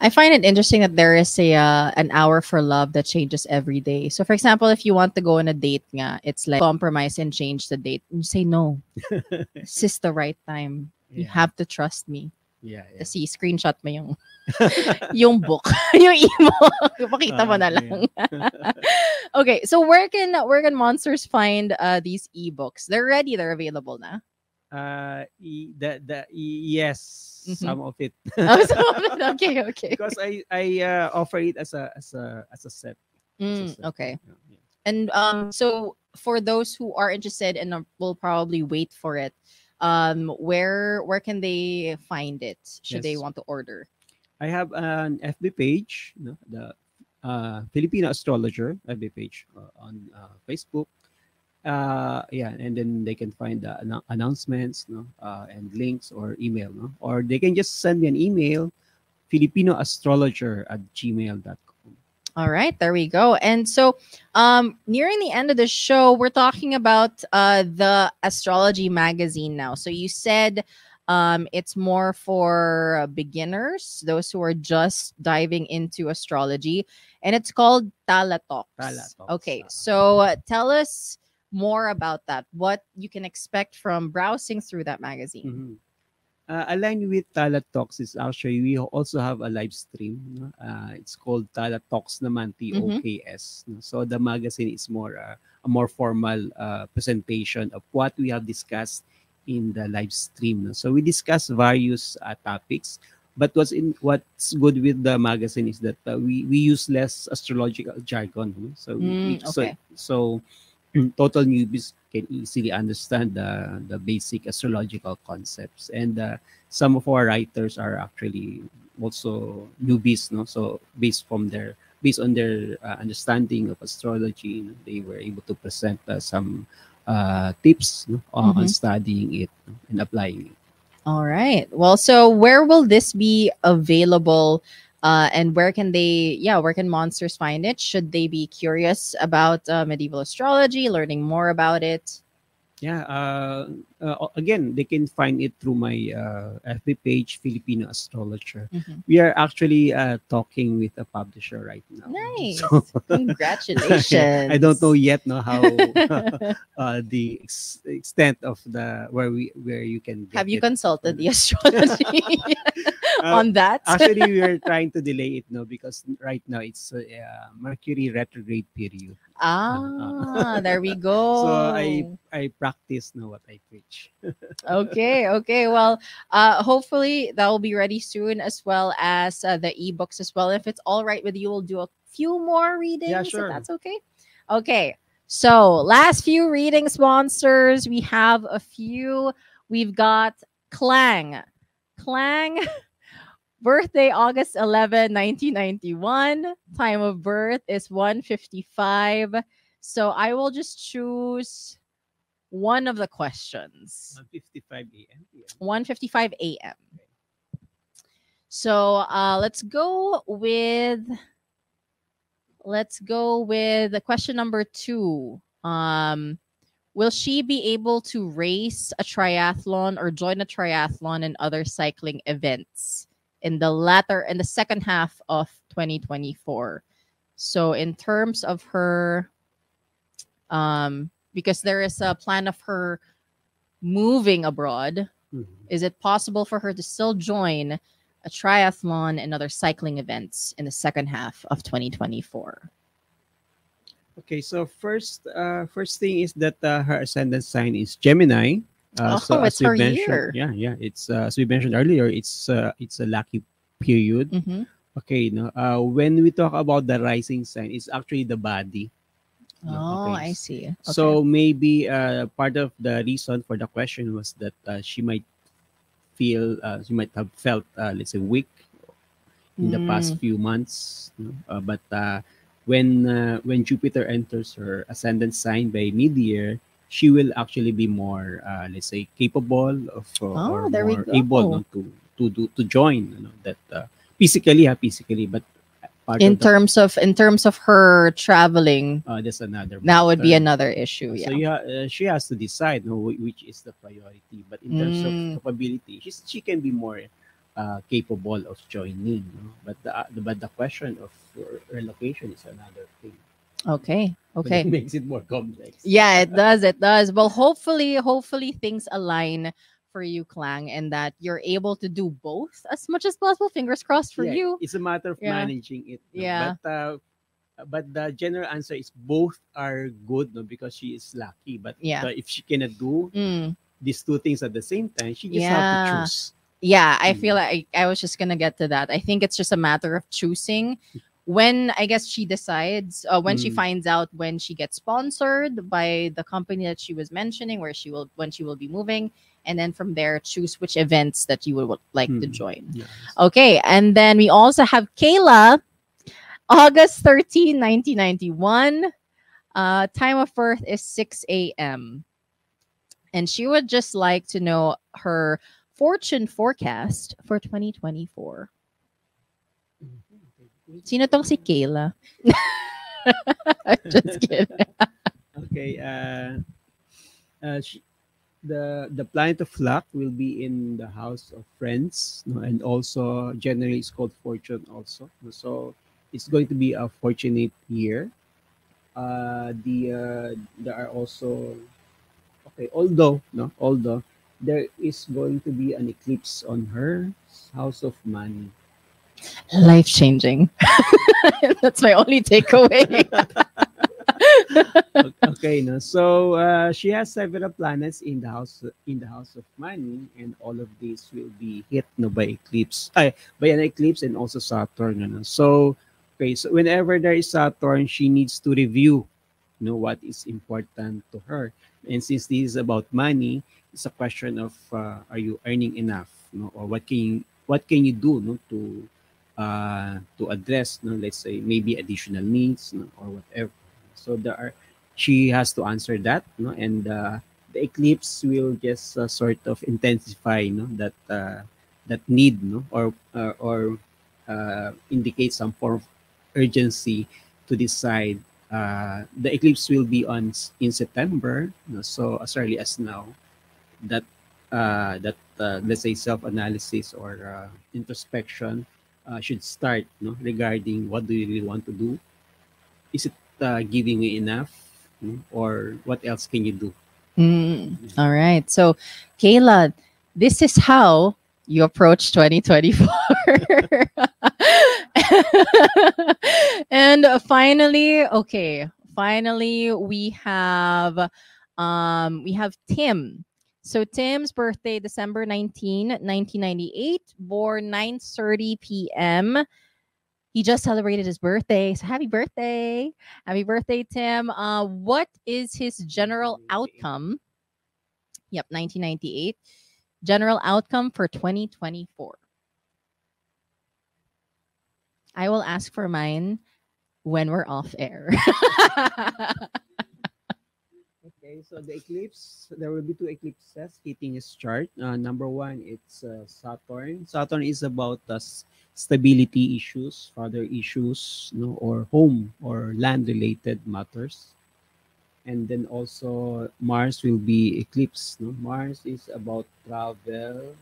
I find it interesting that there is a uh, an hour for love that changes every day. So, for example, if you want to go on a date, nga, it's like compromise and change the date. You say no. [LAUGHS] this is the right time. You have to trust me. Yeah, yeah. Kasi screenshot mo yung [LAUGHS] yung book, [LAUGHS] yung ebook. [LAUGHS] Pakita mo na Ah, lang. okay, so where can where can monsters find uh, these ebooks? They're ready. They're available na. Uh, y- the the y- yes, Mhm. some of it. Oh, so- okay, okay. because I I uh, offer it as a as a as a set. as a Mm, set. okay. Yeah, yeah. And um, so for those who are interested and uh, will probably wait for it, um, where where can they find it? Should they want to order? I have an FB page, no, the uh, Filipino astrologer FB page uh, on uh, Facebook. Uh, yeah, and then they can find the annou- announcements, no, uh, and links or email, no, or they can just send me an email, Filipino astrologer at gmail.com. All right, there we go. And so, um, nearing the end of the show, we're talking about uh, the astrology magazine now. So you said um, it's more for beginners, those who are just diving into astrology, and it's called Tala Talks. Tala Talks, Okay, ah. so uh, tell us more about that. What you can expect from browsing through that magazine. Mhm. Uh, aligned with Tala Talks is actually we also have a live stream. No? Uh, it's called Tala Talks naman, T-O-K-S. no? So the magazine is more uh, a more formal uh, presentation of what we have discussed in the live stream. no? So we discuss various uh, topics. But what's in what's good with the magazine is that uh, we we use less astrological jargon. no? So we- Mm, so okay. so [CLEARS THROAT] total newbies can easily understand the the basic astrological concepts. And uh, some of our writers are actually also newbies no? So based from their based on their uh, understanding of astrology you know, they were able to present uh, some uh, tips no, on, on studying it and applying it. All right. Well, so where will this be available? Uh, and where can they, yeah, where can monsters find it? Should they be curious about uh, medieval astrology, learning more about it? yeah uh, uh, again they can find it through my uh, fb page filipino astrologer Mhm. we are actually uh, talking with a publisher right now Nice. [LAUGHS] So- Congratulations. [LAUGHS] I don't know yet no how [LAUGHS] uh, the ex- extent of the where we where you can Have you it. consulted the astrology Uh, on that? actually we are [LAUGHS] trying to delay it no because right now it's uh, uh, Mercury retrograde period ah, there we go. [LAUGHS] so I I practice now what I preach [LAUGHS] okay okay well uh hopefully that will be ready soon as well as uh, the ebooks as well if it's all right with you we'll do a few more readings Yeah, sure. if that's okay okay so last few readings monsters we have a few we've got clang clang birthday august 11 1991 time of birth is 155 so i will just choose one of the questions 55 a.m. Yeah. 1:55 a.m. So uh, let's go with let's go with the question number two. Um, will she be able to race a triathlon or join a triathlon and other cycling events in the latter in the second half of 2024? So in terms of her, um, because there is a plan of her moving abroad Mhm. is it possible for her to still join a triathlon and other cycling events in the second half of 2024? Okay, so first, uh, first thing is that uh, her ascendant sign is Gemini. Uh, Oh, it's her mentioned, year. yeah, yeah, it's uh, as we mentioned earlier, it's uh, it's a lucky period. Mhm. Okay, no. Uh, when we talk about the rising sign, it's actually the body. No, Oh, okay. I see. Okay. So maybe uh, part of the reason for the question was that uh, she might feel, uh, she might have felt, uh, let's say, weak in the past Mm. few months. no? Uh, but uh, when uh, when Jupiter enters her ascendant sign by mid-year, she will actually be more, uh, let's say, capable of uh, Oh, or there we more able no, to to do to join. You know, that uh, physically, yeah, physically, but part in of the, terms of in terms of her traveling, uh, there's another. that would be another issue. yeah So Yeah. uh, she has to decide no, whi- which is the priority. But in terms Mm. of capability, she's, she can be more uh, capable of joining. No? But the uh, but the question of her is another thing. Okay. Okay. it makes it more complex. yeah it does it does well hopefully hopefully things align for you Klang, and that you're able to do both as much as possible fingers crossed for Yeah, you It's a matter of Yeah. managing it. no? Yeah. But uh, but the general answer is both are good no because she is lucky. But Yeah. uh, if she cannot do Mm, these two things at the same time. She just have Yeah. to choose. Yeah, I Mm. feel like I, I was just gonna get to that. I think it's just a matter of choosing when I guess she decides uh, when she Mm. finds out when she gets sponsored by the company that she was mentioning, where she will when she will be moving, and then from there choose which events that you would, like to Mm. join. Yes. Okay, and then we also have Kayla, August 13, 1991. Uh, time of birth is 6 a.m. And she would just like to know her fortune forecast for 2024. Sino tong si Kayla? [LAUGHS] just kidding. Okay. Uh, uh, she, the the planet of luck will be in the house of friends, no, and also generally it's called fortune also. So it's going to be a fortunate year. Uh, the uh, there are also okay. Although no, although there is going to be an eclipse on her house of money. Life changing. [LAUGHS] That's my only takeaway. [LAUGHS] Okay no so uh, she has several planets in the house in the house of money and all of these will be hit no by eclipse ay, by an eclipse and also saturn no? so okay so whenever there is saturn she needs to review you know what is important to her and since this is about money it's a question of uh, are you earning enough no? or what can you what can you do no, to uh, to address no, let's say maybe additional needs no, or whatever so there are she has to answer that no and uh, the eclipse will just uh, sort of intensify no that uh, that need no or uh, or uh, indicate some form of urgency to decide uh, the eclipse will be on in september no? so as early as now that that let's say self-analysis or introspection uh, should start no regarding what do you really want to do is it uh, giving you enough no? or what else can you do Mm, all right. So, Kayla, this is how you approach 2024. [LAUGHS] and finally, okay, finally we have um we have Tim. So Tim's birthday December 19, 1998, born 9:30 p.m. He just celebrated his birthday. So happy birthday. Happy birthday, Tim. Uh, what is his general outcome? Yep, 1998. General outcome for 2024. I will ask for mine when we're off air. [LAUGHS] Okay, so the eclipse, there will be two eclipses hitting his chart. Uh, number one, it's uh, Saturn. Saturn is about the stability issues, father issues, no, or home or land related matters. And then also Mars will be eclipse. No? Mars is about travel,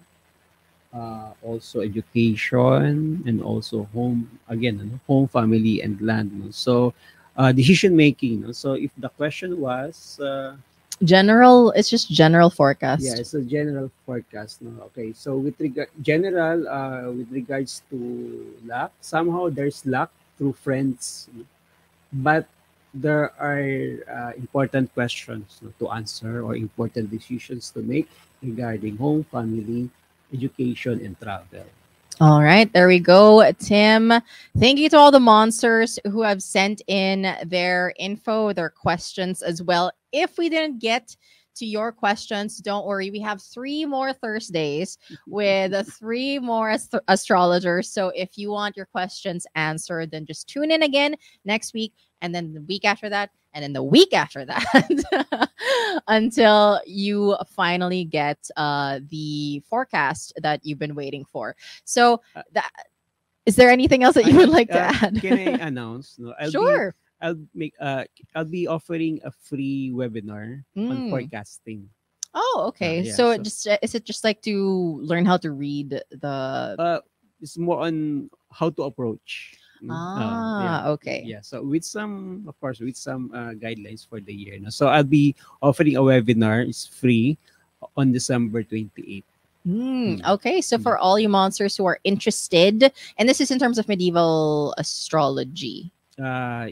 uh, also education, and also home. Again, home, family, and land. So uh, decision making. No? So if the question was, uh, general, it's just general forecast. yeah, it's a general forecast. No? Okay, so with regard general, uh, with regards to luck, somehow there's luck through friends, no? but there are uh, important questions no, to answer or important decisions to make regarding home, family, education, and travel. All right, there we go, Tim. Thank you to all the monsters who have sent in their info, their questions as well. If we didn't get to your questions, don't worry. We have three more Thursdays with [LAUGHS] three more ast- astrologers. So if you want your questions answered, then just tune in again next week, and then the week after that, and then the week after [LAUGHS] that, until you finally get uh, the forecast that you've been waiting for. So Uh, that is there anything else that you would like to Uh, add? Can I [LAUGHS] announce? No, I'll Be, sure. I'll make. Uh, I'll be offering a free webinar on Mm. forecasting. Oh, okay. yeah, so, so- just uh, is it just like to learn how to read the Uh, it's more on how to approach. Mm, uh, ah yeah. okay Yeah, so with some, of course, with some uh, guidelines for the year. No? So I'll be offering a webinar. It's free on December 28th. Hmm, Mm. okay so Mm. for all you monsters who are interested and this is in terms of medieval astrology Uh,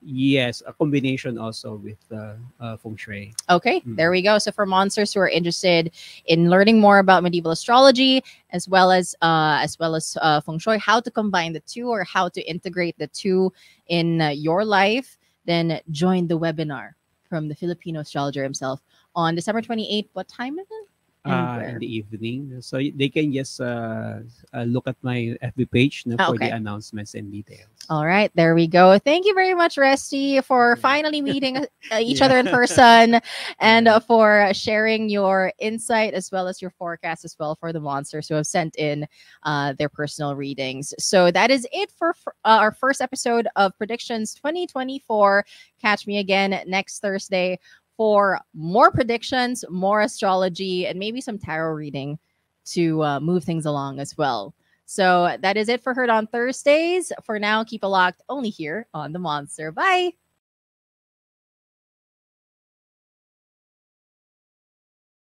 Yes, a combination also with uh, uh, feng shui. Okay, Mm. there we go. So for monsters who are interested in learning more about medieval astrology as well as uh, as well as uh, feng shui, how to combine the two or how to integrate the two in uh, your life, then join the webinar from the Filipino astrologer himself on December 28th. What time is it? Uh, in the evening. So they can just uh, uh, look at my FB page no, for okay. the announcements and details. All right, there we go. Thank you very much, Resti, for Yeah. finally meeting [LAUGHS] uh, each Yeah. other in person [LAUGHS] and for sharing your insight as well as your forecast as well for the monsters who have sent in uh, their personal readings. So that is it for f- uh, our first episode of Predictions 2024. Catch me again next Thursday for more predictions, more astrology, and maybe some tarot reading to uh, move things along as well. So that is it for Heard on Thursdays. For now, keep it locked only here on The Monster. Bye.